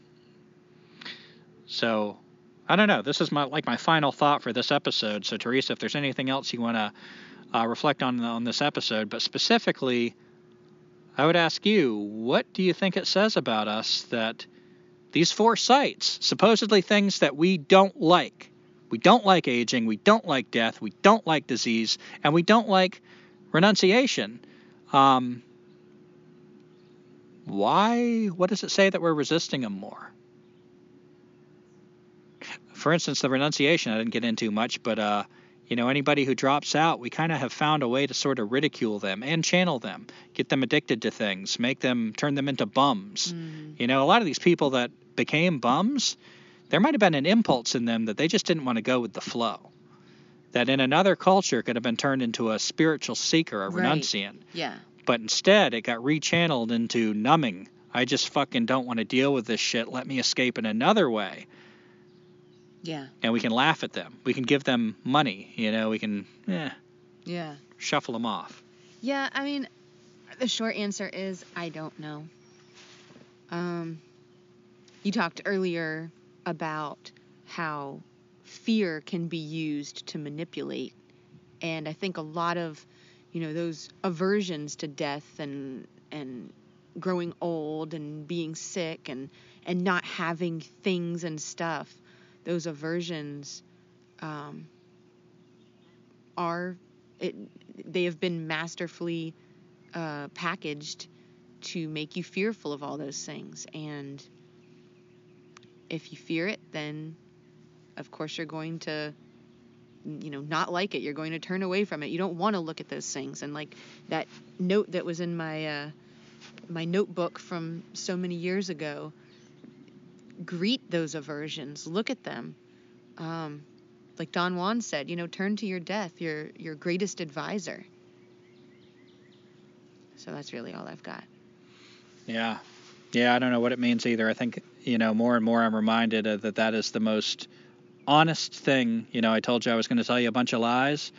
so I don't know. This is my like my final thought for this episode. So Teresa, if there's anything else you want to uh, reflect on on this episode, but specifically, I would ask you, what do you think it says about us that these four sights, supposedly things that we don't like, we don't like aging, we don't like death, we don't like disease, and we don't like renunciation. Um, why? What does it say that we're resisting them more? For instance, the renunciation I didn't get into much, but uh, you know, anybody who drops out, we kind of have found a way to sort of ridicule them and channel them, get them addicted to things, make them turn them into bums. Mm. You know, a lot of these people that became bums, there might have been an impulse in them that they just didn't want to go with the flow. That in another culture could have been turned into a spiritual seeker, a Right. renunciant. Yeah. But instead, it got rechanneled into numbing. I just fucking don't want to deal with this shit. Let me escape in another way. Yeah. And we can laugh at them. We can give them money. You know, we can eh, Yeah. shuffle them off. Yeah, I mean, the short answer is I don't know. Um, you talked earlier about how fear can be used to manipulate, and I think a lot of, you know, those aversions to death and and growing old and being sick and and not having things and stuff, those aversions um, are it they have been masterfully uh, packaged to make you fearful of all those things. And if you fear it, then of course you're going to, you know, not like it. You're going to turn away from it. You don't want to look at those things. And like that note that was in my uh, my notebook from so many years ago. Greet those aversions. Look at them. Um, like Don Juan said, you know, turn to your death, your your greatest advisor. So that's really all I've got. Yeah. Yeah, I don't know what it means either. I think, you know, more and more I'm reminded that that is the most honest thing. You know, I told you I was going to tell you a bunch of lies.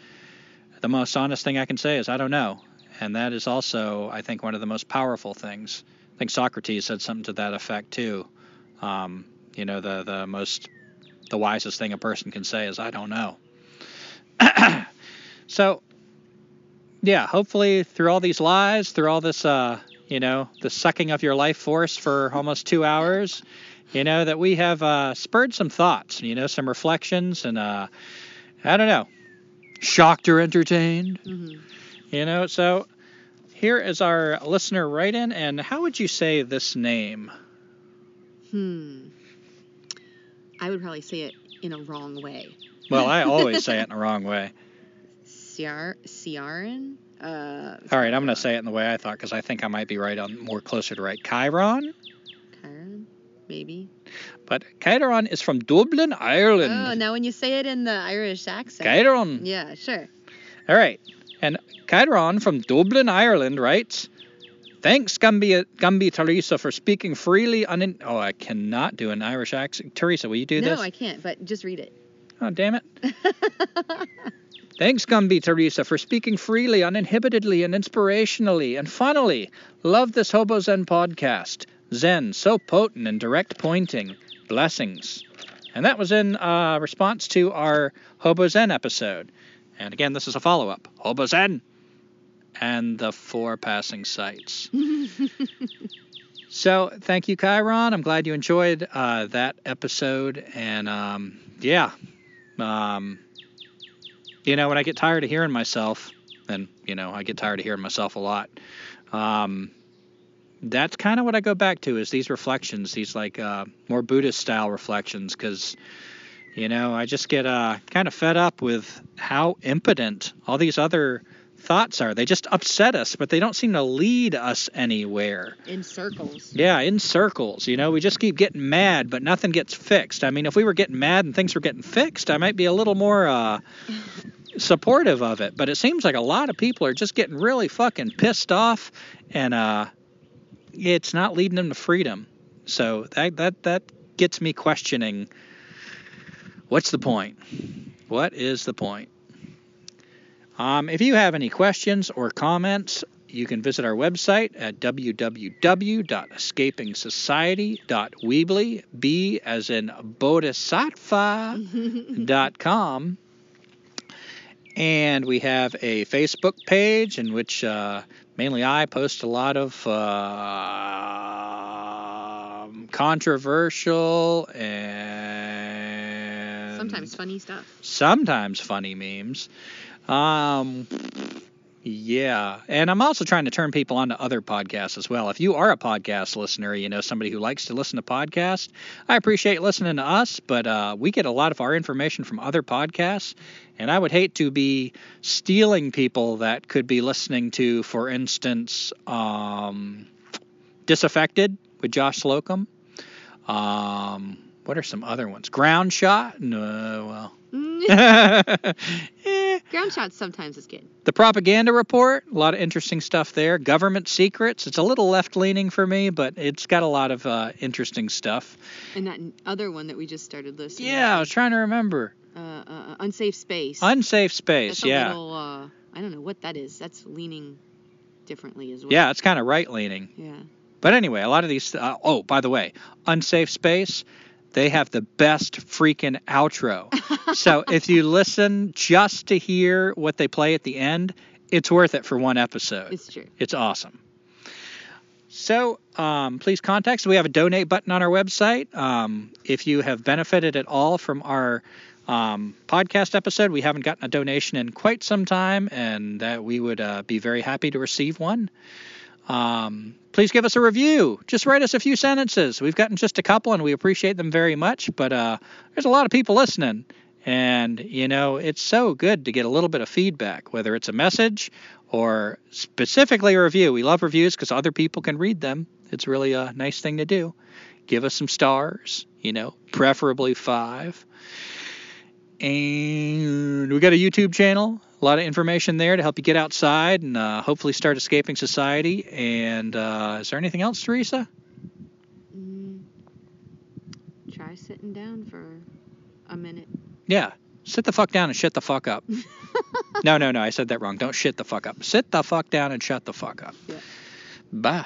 The most honest thing I can say is I don't know. And that is also, I think, one of the most powerful things. I think Socrates said something to that effect too. Um, you know, the the most the wisest thing a person can say is I don't know. so, yeah, hopefully through all these lies, through all this uh, you know, the sucking of your life force for almost two hours, you know, that we have uh, spurred some thoughts, you know, some reflections, and uh, I don't know, shocked or entertained, Mm-hmm. you know. So here is our listener write in, and how would you say this name? Hmm. I would probably say it in a wrong way. Well, I always say it in the wrong way. Ciar- Ciaran? Uh, All right, I'm going to say it in the way I thought because I think I might be right on more closer to right. Chiron, Chiron, maybe. but Chiron is from Dublin, Ireland. Oh, now when you say it in the Irish accent. Chiron. Yeah, sure. All right. And Chiron from Dublin, Ireland writes, Thanks, Gumby, Gumby Teresa, for speaking freely. Unin- oh, I cannot do an Irish accent. Teresa, will you do no, this? No, I can't, but just read it. Oh, damn it. Thanks, Gumby Teresa, for speaking freely, uninhibitedly, and inspirationally. And finally, love this Hobo Zen podcast. Zen, so potent and direct pointing. Blessings. And that was in uh, response to our Hobo Zen episode. And again, this is a follow up Hobo Zen and the four passing sights. So, thank you, Chiron. I'm glad you enjoyed uh, that episode. And um, yeah, um, you know, when I get tired of hearing myself, and you know, I get tired of hearing myself a lot. Um, that's kind of what I go back to is these reflections, these like uh, more Buddhist style reflections, because you know, I just get uh, kind of fed up with how impotent all these other thoughts are. They just upset us, but they don't seem to lead us anywhere. in circles. Yeah, in circles. You know, we just keep getting mad, but nothing gets fixed. I mean, if we were getting mad and things were getting fixed, I might be a little more uh, supportive of it. But it seems like a lot of people are just getting really fucking pissed off, and uh, it's not leading them to freedom. So that that that gets me questioning. What's the point? What is the point? Um, if you have any questions or comments, you can visit our website at www.escapingsociety.weebly, B as in bodhisattva.com. And we have a Facebook page in which uh, mainly I post a lot of uh, controversial and Sometimes funny stuff. sometimes funny memes. Um, yeah, and I'm also trying to turn people onto other podcasts as well. If you are a podcast listener, you know somebody who likes to listen to podcasts, I appreciate listening to us, but uh, we get a lot of our information from other podcasts, and I would hate to be stealing people that could be listening to, for instance, um, Disaffected with Josh Slocum. Um, what are some other ones? Ground Shot? No, well. Eh, Ground shots sometimes is good. the propaganda report, a lot of interesting stuff there. Government secrets, it's a little left leaning for me, but it's got a lot of uh, interesting stuff. And that other one that we just started listening. Yeah, I was trying to remember. Uh, uh, unsafe space. Unsafe space, That's a yeah. little. Uh, I don't know what that is. That's leaning differently as well. Yeah, it's kind of right leaning. Yeah. But anyway, a lot of these. Uh, oh, by the way, unsafe space. They have the best freaking outro. so if you listen just to hear what they play at the end, it's worth it for one episode. It's true. It's awesome. So um, please contact us. We have a donate button on our website. Um, if you have benefited at all from our um, podcast episode, we haven't gotten a donation in quite some time, and that we would uh, be very happy to receive one. Um, please give us a review. Just write us a few sentences. We've gotten just a couple, and we appreciate them very much. But uh, there's a lot of people listening, and you know it's so good to get a little bit of feedback, whether it's a message or specifically a review. We love reviews because other people can read them. It's really a nice thing to do. Give us some stars, you know, preferably five. And we got a YouTube channel. A lot of information there to help you get outside and uh, hopefully start escaping society. And uh, is there anything else, Teresa? Mm, try sitting down for a minute. Yeah. Sit the fuck down and shut the fuck up. no, no, no. I said that wrong. Don't shit the fuck up. Sit the fuck down and shut the fuck up. Yeah. Bye.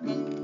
Thank you.